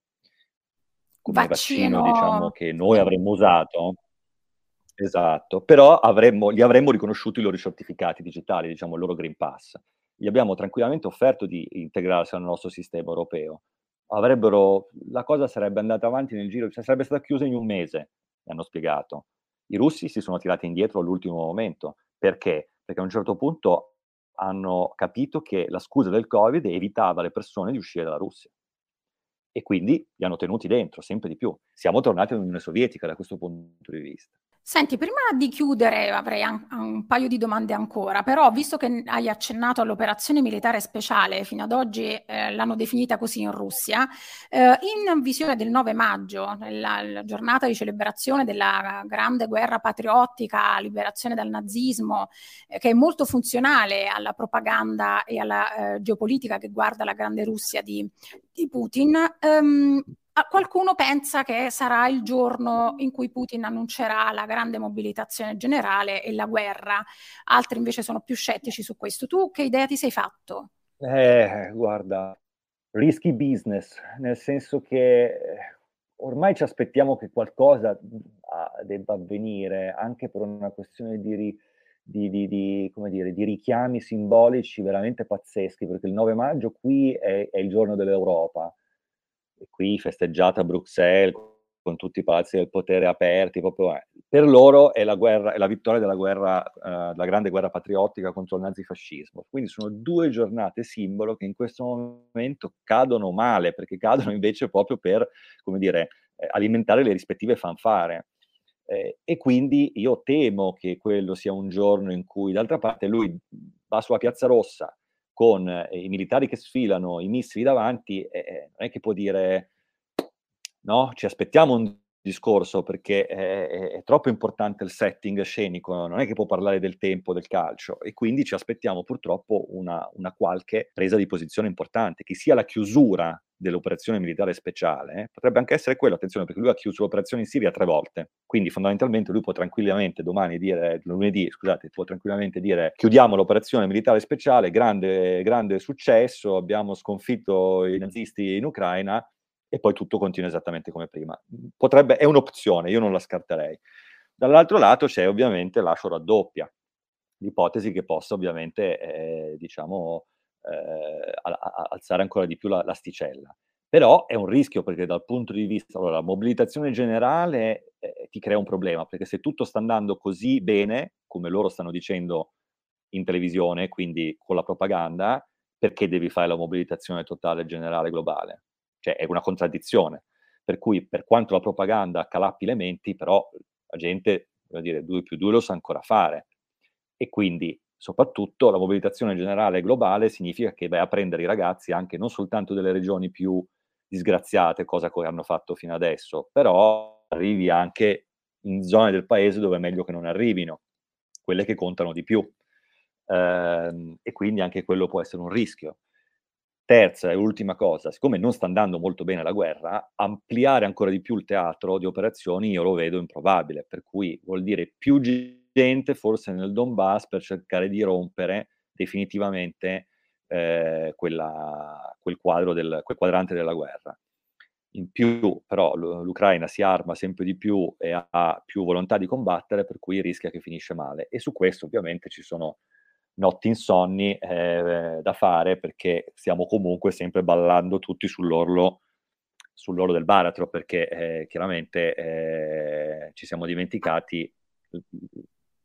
come vaccino, vaccino diciamo, che noi avremmo usato. Esatto, però avremmo, gli avremmo riconosciuto i loro certificati digitali, diciamo il loro Green Pass. Gli abbiamo tranquillamente offerto di integrarsi al nostro sistema europeo. Avrebbero, la cosa sarebbe andata avanti nel giro, cioè sarebbe stata chiusa in un mese, mi hanno spiegato. I russi si sono tirati indietro all'ultimo momento. Perché? Perché a un certo punto hanno capito che la scusa del Covid evitava alle persone di uscire dalla Russia e quindi li hanno tenuti dentro sempre di più. Siamo tornati all'Unione Sovietica da questo punto di vista. Senti, prima di chiudere avrei an- un paio di domande ancora, però visto che hai accennato all'operazione militare speciale, fino ad oggi eh, l'hanno definita così in Russia, eh, in visione del 9 maggio, la, la, giornata di celebrazione della grande guerra patriottica, liberazione dal nazismo, eh, che è molto funzionale alla propaganda e alla eh, geopolitica che guarda la grande Russia di, di Putin, ehm, qualcuno pensa che sarà il giorno in cui Putin annuncerà la grande mobilitazione generale e la guerra, altri invece sono più scettici su questo. Tu che idea ti sei fatto? Eh, guarda, risky business, nel senso che eh, ormai ci aspettiamo che qualcosa ah, debba avvenire, anche per una questione di, di, di, di, dire, di, richiami simbolici veramente pazzeschi, perché il 9 maggio qui è, è il giorno dell'Europa qui festeggiata a Bruxelles con tutti i palazzi del potere aperti, proprio, eh. per loro è la, guerra, è la vittoria della guerra, eh, la grande guerra patriottica contro il nazifascismo. Quindi sono due giornate simbolo che in questo momento cadono male, perché cadono invece proprio per, come dire, eh, alimentare le rispettive fanfare. Eh, e quindi io temo che quello sia un giorno in cui, d'altra parte, lui va sulla Piazza Rossa, con eh, i militari che sfilano, i missili davanti, eh, non è che può dire no, ci aspettiamo un discorso perché è, è, è, troppo importante il setting scenico, non è che può parlare del tempo del calcio e quindi ci aspettiamo purtroppo una, una qualche presa di posizione importante, che sia la chiusura dell'operazione militare speciale, potrebbe anche essere quello, attenzione, perché lui ha chiuso l'operazione in Siria tre volte, quindi fondamentalmente lui può tranquillamente domani dire, lunedì, scusate, può tranquillamente dire chiudiamo l'operazione militare speciale, grande, grande successo, abbiamo sconfitto i nazisti in Ucraina e poi tutto continua esattamente come prima. Potrebbe, è un'opzione, io non la scarterei. Dall'altro lato c'è ovviamente l'ascio raddoppia, l'ipotesi che possa ovviamente, eh, diciamo, eh, alzare ancora di più la, l'asticella. Però è un rischio perché dal punto di vista, allora, mobilitazione generale eh, ti crea un problema, perché se tutto sta andando così bene, come loro stanno dicendo in televisione, quindi con la propaganda, perché devi fare la mobilitazione totale generale globale? Cioè è una contraddizione. Per cui per quanto la propaganda calappi le menti, però la gente, voglio dire, 2 più 2 lo sa ancora fare. E quindi soprattutto la mobilitazione generale globale significa che vai a prendere i ragazzi anche non soltanto delle regioni più disgraziate, cosa che hanno fatto fino adesso, però arrivi anche in zone del paese dove è meglio che non arrivino, quelle che contano di più. Eh, e quindi anche quello può essere un rischio. Terza e ultima cosa, siccome non sta andando molto bene la guerra, ampliare ancora di più il teatro di operazioni io lo vedo improbabile, per cui vuol dire più gente forse nel Donbass per cercare di rompere definitivamente eh, quella, quel, quadro del, quel quadrante della guerra. In più, però, l'Ucraina si arma sempre di più e ha più volontà di combattere, per cui rischia che finisce male. E su questo ovviamente ci sono notti insonni eh, da fare perché stiamo comunque sempre ballando tutti sull'orlo, sull'orlo del baratro perché eh, chiaramente eh, ci siamo dimenticati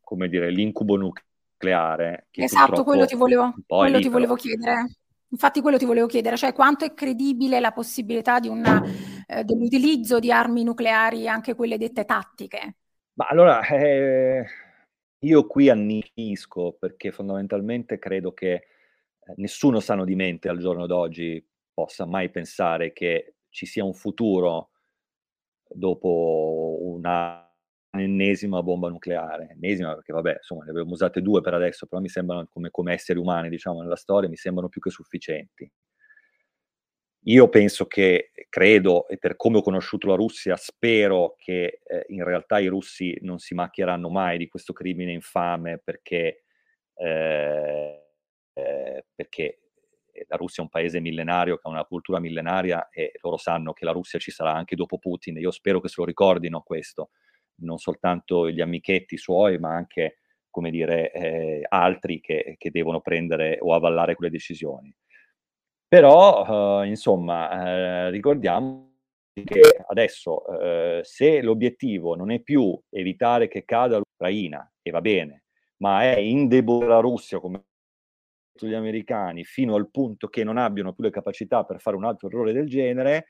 come dire, l'incubo nucleare. esatto, quello, ti volevo, quello ti volevo, chiedere. Infatti quello ti volevo chiedere, cioè quanto è credibile la possibilità di una, eh, dell'utilizzo di armi nucleari, anche quelle dette tattiche? Ma allora, eh, io qui annichisco perché fondamentalmente credo che eh, nessuno sano di mente al giorno d'oggi possa mai pensare che ci sia un futuro dopo una ennesima bomba nucleare, ennesima perché vabbè, insomma, ne abbiamo usate due per adesso, però mi sembrano come, come esseri umani, diciamo, nella storia, mi sembrano più che sufficienti. Io penso che, credo, e per come ho conosciuto la Russia, spero che eh, in realtà i russi non si macchieranno mai di questo crimine infame perché, eh, eh, perché la Russia è un paese millenario che ha una cultura millenaria e loro sanno che la Russia ci sarà anche dopo Putin. Io spero che se lo ricordino questo non soltanto gli amichetti suoi, ma anche, come dire, eh, altri che, che, devono prendere o avallare quelle decisioni. Però, eh, insomma, eh, ricordiamo che adesso, eh, se l'obiettivo non è più evitare che cada l'Ucraina, e va bene, ma è indebolire la Russia come gli americani fino al punto che non abbiano più le capacità per fare un altro errore del genere,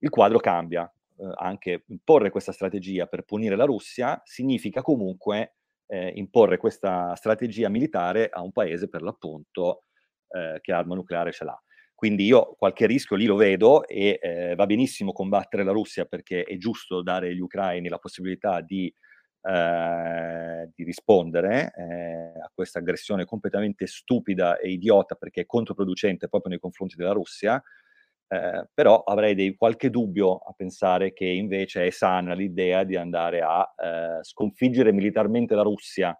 il quadro cambia eh, anche imporre questa strategia per punire la Russia, significa comunque eh, imporre questa strategia militare a un paese per l'appunto eh, che arma nucleare ce l'ha. Quindi io qualche rischio lì lo vedo e eh, va benissimo combattere la Russia perché è giusto dare agli ucraini la possibilità di, eh, di rispondere eh, a questa aggressione completamente stupida e idiota perché è controproducente proprio nei confronti della Russia. Eh, però avrei dei, qualche dubbio a pensare che invece è sana l'idea di andare a eh, sconfiggere militarmente la Russia,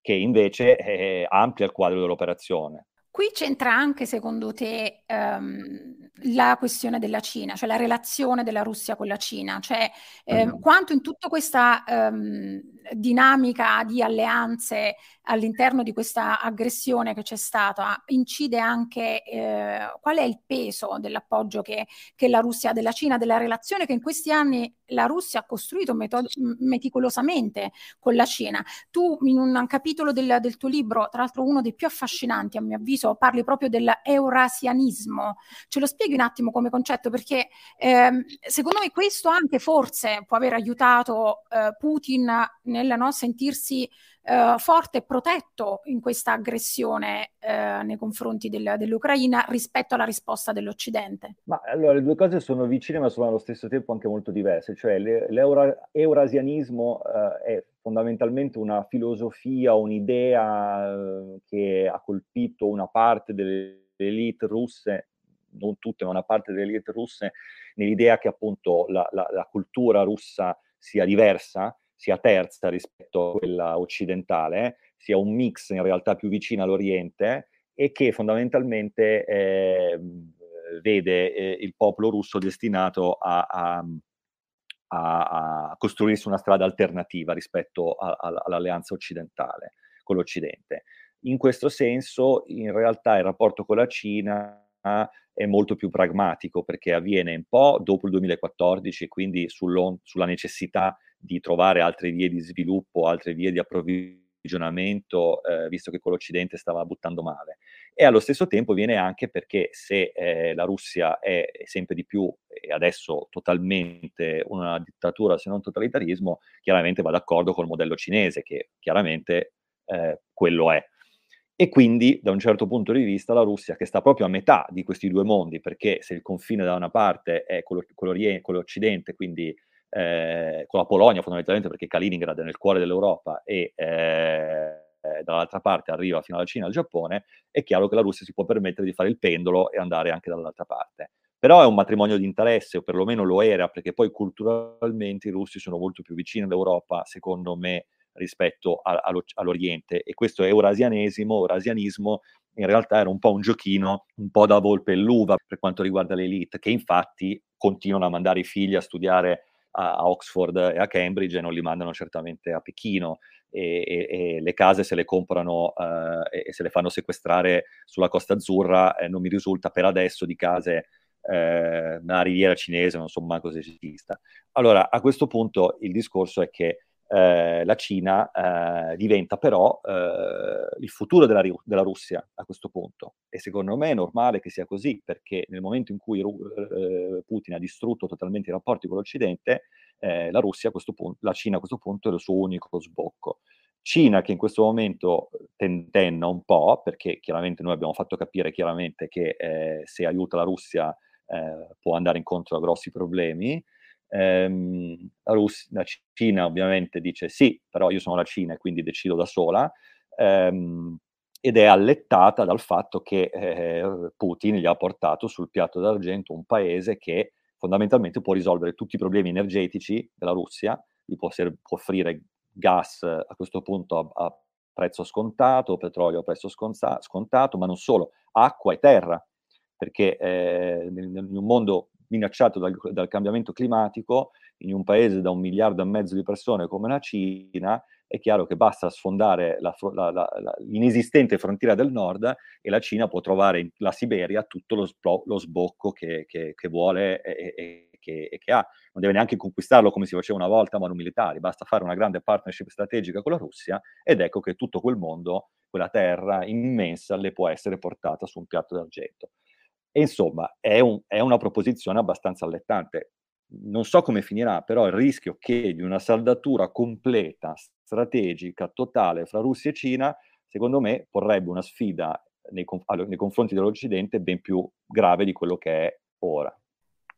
che invece eh, amplia il quadro dell'operazione. Qui c'entra anche, secondo te, um, la questione della Cina, cioè la relazione della Russia con la Cina, cioè eh, mm. quanto in tutta questa um, dinamica di alleanze all'interno di questa aggressione che c'è stata incide anche eh, qual è il peso dell'appoggio che, che, la Russia ha della Cina, della relazione che in questi anni la Russia ha costruito metod- meticolosamente con la Cina. Tu in un capitolo del, del, tuo libro, tra l'altro uno dei più affascinanti a mio avviso, parli proprio dell'eurasianismo. Ce lo spieghi un attimo come concetto perché eh, secondo me questo anche forse può aver aiutato eh, Putin nel no, sentirsi eh, forte e protetto in questa aggressione eh, nei confronti del, dell'Ucraina rispetto alla risposta dell'Occidente? Ma allora le due cose sono vicine ma sono allo stesso tempo anche molto diverse, cioè l'eurasianismo eh, è fondamentalmente una filosofia, un'idea eh, che ha colpito una parte delle elite russe non tutte, ma una parte delle elite russe, nell'idea che appunto la, la, la cultura russa sia diversa, sia terza rispetto a quella occidentale, sia un mix in realtà più vicino all'Oriente e che fondamentalmente eh, vede eh, il popolo russo destinato a, a, a, a, costruirsi una strada alternativa rispetto all'alleanza occidentale con l'Occidente. In questo senso, in realtà, il rapporto con la Cina è molto più pragmatico perché avviene un po' dopo il 2014 e quindi sulla necessità di trovare altre vie di sviluppo, altre vie di approvvigionamento, eh, visto che con l'Occidente stava buttando male. E allo stesso tempo viene anche perché se eh, la Russia è sempre di più, e adesso totalmente una dittatura se non totalitarismo, chiaramente va d'accordo col modello cinese, che chiaramente eh, quello è. E quindi, da un certo punto di vista, la Russia, che sta proprio a metà di questi due mondi, perché se il confine da una parte è quello, quello, quello occidente, quindi eh, con la Polonia fondamentalmente perché Kaliningrad è nel cuore dell'Europa e eh, dall'altra parte arriva fino alla Cina e al Giappone, è chiaro che la Russia si può permettere di fare il pendolo e andare anche dall'altra parte. Però è un matrimonio di interesse, o perlomeno lo era, perché poi culturalmente i russi sono molto più vicini all'Europa, secondo me, rispetto a, a, all'Oriente. E questo eurasianesimo, eurasianismo, in realtà era un po' un giochino, un po' da volpe e l'uva per quanto riguarda l'elite, che infatti continuano a mandare i figli a studiare a Oxford e a Cambridge e non li mandano certamente a Pechino e, e, e le case se le comprano eh, e se le fanno sequestrare sulla Costa Azzurra, eh, non mi risulta per adesso di case eh, nella riviera cinese, non so manco se esista. Allora, a questo punto il discorso è che eh, la Cina eh, diventa però eh, il futuro della, della, Russia a questo punto. E secondo me è normale che sia così, perché nel momento in cui eh, Putin ha distrutto totalmente i rapporti con l'Occidente, eh, la, Russia punto, la Cina a questo punto è il suo unico sbocco. Cina che in questo momento tentenna un po', perché chiaramente noi abbiamo fatto capire chiaramente che eh, se aiuta la Russia può andare incontro a grossi problemi, Ehm, la, Russia, la, Cina ovviamente dice sì, però io sono la Cina e quindi decido da sola, ehm, ed è allettata dal fatto che eh, Putin gli ha portato sul piatto d'argento un paese che fondamentalmente può risolvere tutti i problemi energetici della Russia, gli può, ser- può offrire gas a questo punto a, a prezzo scontato, petrolio a prezzo sconza- scontato, ma non solo, acqua e terra, perché eh, in un mondo minacciato dal, dal, cambiamento climatico, in un paese da un miliardo e mezzo di persone come la Cina, è chiaro che basta sfondare la, la, la, l'inesistente frontiera del nord e la Cina può trovare in la Siberia tutto lo, lo sbocco che, che, che vuole e, e, che, e, che, ha. Non deve neanche conquistarlo come si faceva una volta a mano militari, basta fare una grande partnership strategica con la Russia ed ecco che tutto quel mondo, quella terra immensa, le può essere portata su un piatto d'argento. E insomma, è, un, è una proposizione abbastanza allettante. non so come finirà, però il rischio che di una saldatura completa, strategica, totale fra Russia e Cina, secondo me porrebbe una sfida nei, nei confronti dell'Occidente ben più grave di quello che è ora.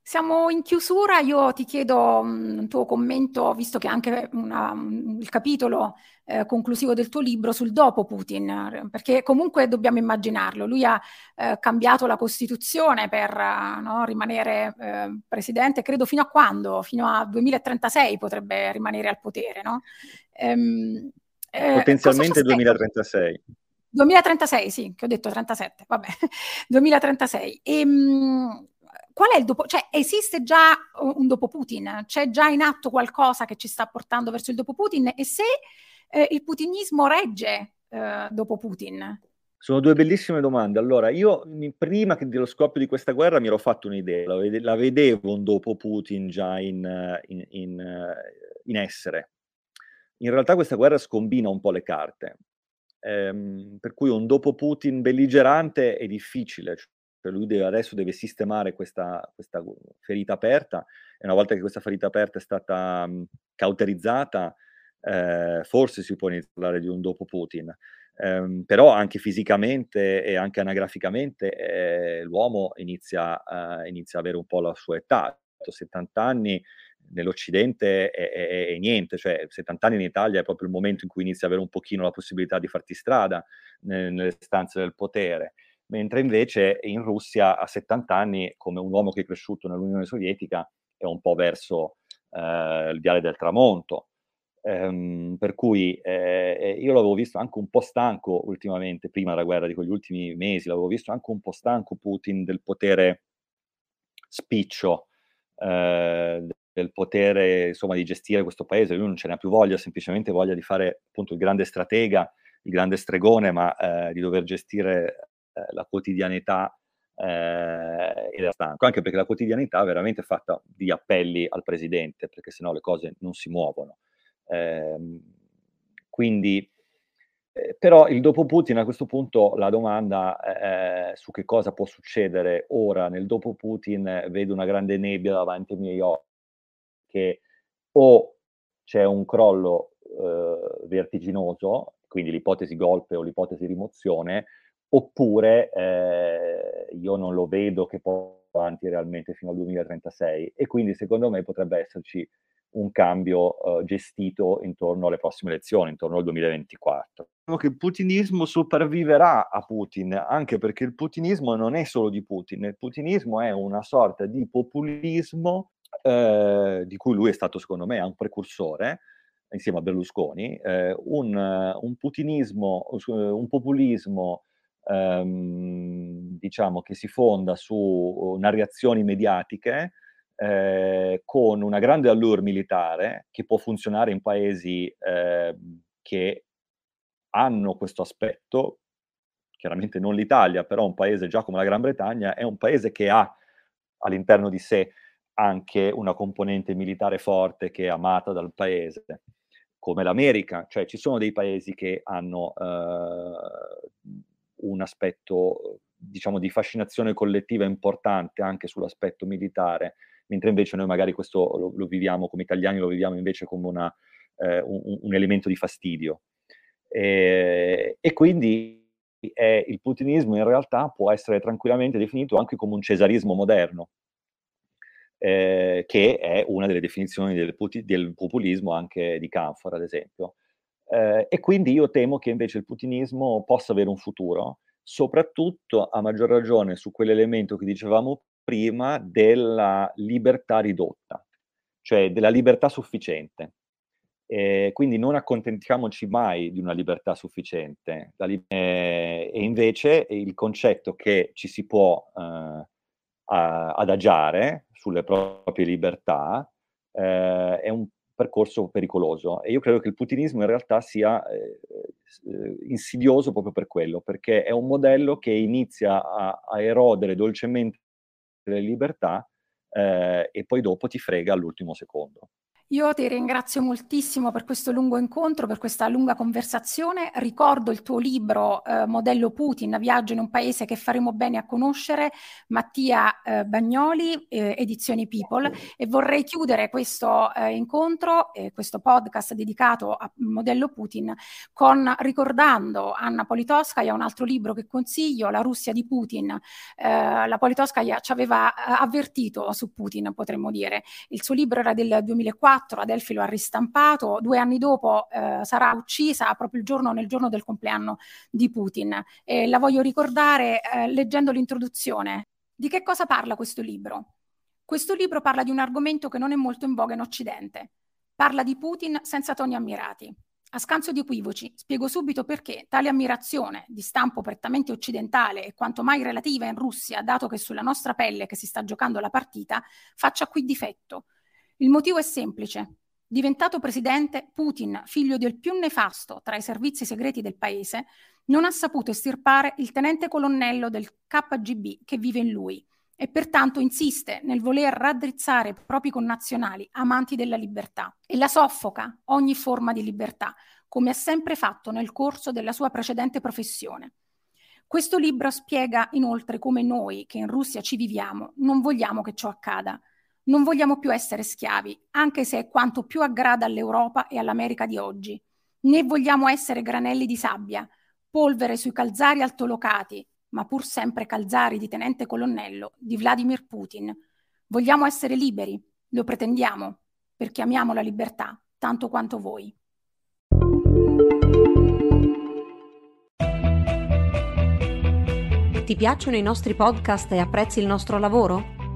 Siamo in chiusura, io ti chiedo un tuo commento, visto che anche una, il capitolo eh, conclusivo del tuo libro sul dopo Putin, perché comunque dobbiamo immaginarlo, lui ha eh, cambiato la Costituzione per no, rimanere eh, presidente, credo fino a quando? Fino a 2036 potrebbe rimanere al potere, no? Ehm, eh, Potenzialmente 2036. 2036, sì, che ho detto 37, vabbè, 2036. E, mh, qual è il dopo? Cioè, esiste già un dopo Putin? C'è già in atto qualcosa che ci sta portando verso il dopo Putin? E se eh, il putinismo regge eh, dopo Putin? Sono due bellissime domande. Allora, io prima che dello scoppio di questa guerra mi ero fatto un'idea, la, vede- la vedevo un dopo Putin già in, in, in, in, essere. In realtà questa guerra scombina un po' le carte, ehm, per cui un dopo Putin belligerante è difficile, cioè lui deve, adesso deve sistemare questa, questa, ferita aperta e una volta che questa ferita aperta è stata mh, cauterizzata, eh, forse si può iniziare di un dopo Putin. Um, però anche fisicamente e anche anagraficamente eh, l'uomo inizia, uh, inizia ad avere un po' la sua età. 70 anni nell'Occidente è, è, è, niente, cioè 70 anni in Italia è proprio il momento in cui inizia ad avere un pochino la possibilità di farti strada nelle, nelle stanze del potere mentre invece in Russia a 70 anni, come un uomo che è cresciuto nell'Unione Sovietica, è un po' verso eh, il viale del tramonto. Ehm, per cui eh, eh, io l'avevo visto anche un po' stanco ultimamente, prima della guerra di quegli ultimi mesi, l'avevo visto anche un po' stanco Putin del potere spiccio, eh, del potere insomma di gestire questo paese, lui non ce n'ha più voglia, semplicemente voglia di fare appunto il grande stratega, il grande stregone, ma eh, di dover gestire eh, la quotidianità eh, era stanco, anche perché la quotidianità è veramente fatta di appelli al presidente, perché sennò le cose non si muovono. Eh, quindi, eh, però il dopo Putin a questo punto la domanda su che cosa può succedere ora nel dopo Putin vedo una grande nebbia davanti ai miei occhi, che o c'è un crollo eh, vertiginoso, quindi l'ipotesi golpe o l'ipotesi rimozione, oppure eh, io non lo vedo che può avanti realmente fino al 2036 e quindi secondo me potrebbe esserci un cambio uh, gestito intorno alle prossime elezioni, intorno al 2024. Diciamo che il putinismo sopravviverà a Putin, anche perché il putinismo non è solo di Putin, il putinismo è una sorta di populismo eh, di cui lui è stato, secondo me, un precursore, insieme a Berlusconi, eh, un, un, putinismo, un populismo ehm, diciamo, che si fonda su uh, narrazioni mediatiche eh, con una grande allure militare che può funzionare in paesi eh, che hanno questo aspetto, chiaramente non l'Italia, però un paese già come la Gran Bretagna è un paese che ha all'interno di sé anche una componente militare forte che è amata dal paese, come l'America, cioè ci sono dei paesi che hanno eh, un aspetto, diciamo, di fascinazione collettiva importante anche sull'aspetto militare, mentre invece noi magari questo lo, lo viviamo come italiani, lo viviamo invece come una, eh, un, un, elemento di fastidio. E, e quindi è, il putinismo in realtà può essere tranquillamente definito anche come un cesarismo moderno, eh, che è una delle definizioni del, del, populismo anche di Canfor, ad esempio. Eh, e quindi io temo che invece il putinismo possa avere un futuro, soprattutto a maggior ragione su quell'elemento che dicevamo prima della libertà ridotta, cioè della libertà sufficiente. Eh, quindi non accontentiamoci mai di una libertà sufficiente. Li- eh, e invece il concetto che ci si può eh, adagiare sulle proprie libertà eh, è un percorso pericoloso e io credo che il putinismo in realtà sia eh, eh, insidioso proprio per quello, perché è un modello che inizia a, a erodere dolcemente le libertà eh, e poi dopo ti frega all'ultimo secondo. Io ti ringrazio moltissimo per questo lungo incontro, per questa lunga conversazione. Ricordo il tuo libro eh, Modello Putin, Viaggio in un paese che faremo bene a conoscere, Mattia eh, Bagnoli, eh, Edizioni People, e vorrei chiudere questo eh, incontro, questo podcast dedicato a Modello Putin, con ricordando Anna Politkovskaya, un altro libro che consiglio, La Russia di Putin. Eh, la Politkovskaya ci aveva eh, avvertito su Putin, potremmo dire. Il suo libro era del 2004 2004, Adelphi lo ha ristampato, due anni dopo eh, sarà uccisa proprio il giorno, nel giorno del compleanno di Putin. E la voglio ricordare eh, leggendo l'introduzione. Di che cosa parla questo libro? Questo libro parla di un argomento che non è molto in voga in Occidente. Parla di Putin senza toni ammirati. A scanso di equivoci, spiego subito perché tale ammirazione, di stampo prettamente occidentale e quanto mai relativa in Russia, dato che sulla nostra pelle che si sta giocando la partita, faccia qui difetto, il motivo è semplice. Diventato presidente, Putin, figlio del più nefasto tra i servizi segreti del paese, non ha saputo estirpare il tenente colonnello del KGB che vive in lui e pertanto insiste nel voler raddrizzare i propri connazionali amanti della libertà e la soffoca ogni forma di libertà, come ha sempre fatto nel corso della sua precedente professione. Questo libro spiega inoltre come noi, che in Russia ci viviamo, non vogliamo che ciò accada non vogliamo più essere schiavi, anche se è quanto più aggrada all'Europa e all'America di oggi. Né vogliamo essere granelli di sabbia, polvere sui calzari altolocati, ma pur sempre calzari di tenente colonnello di Vladimir Putin. Vogliamo essere liberi, lo pretendiamo, perché amiamo la libertà tanto quanto voi. Ti piacciono i nostri podcast e apprezzi il nostro lavoro?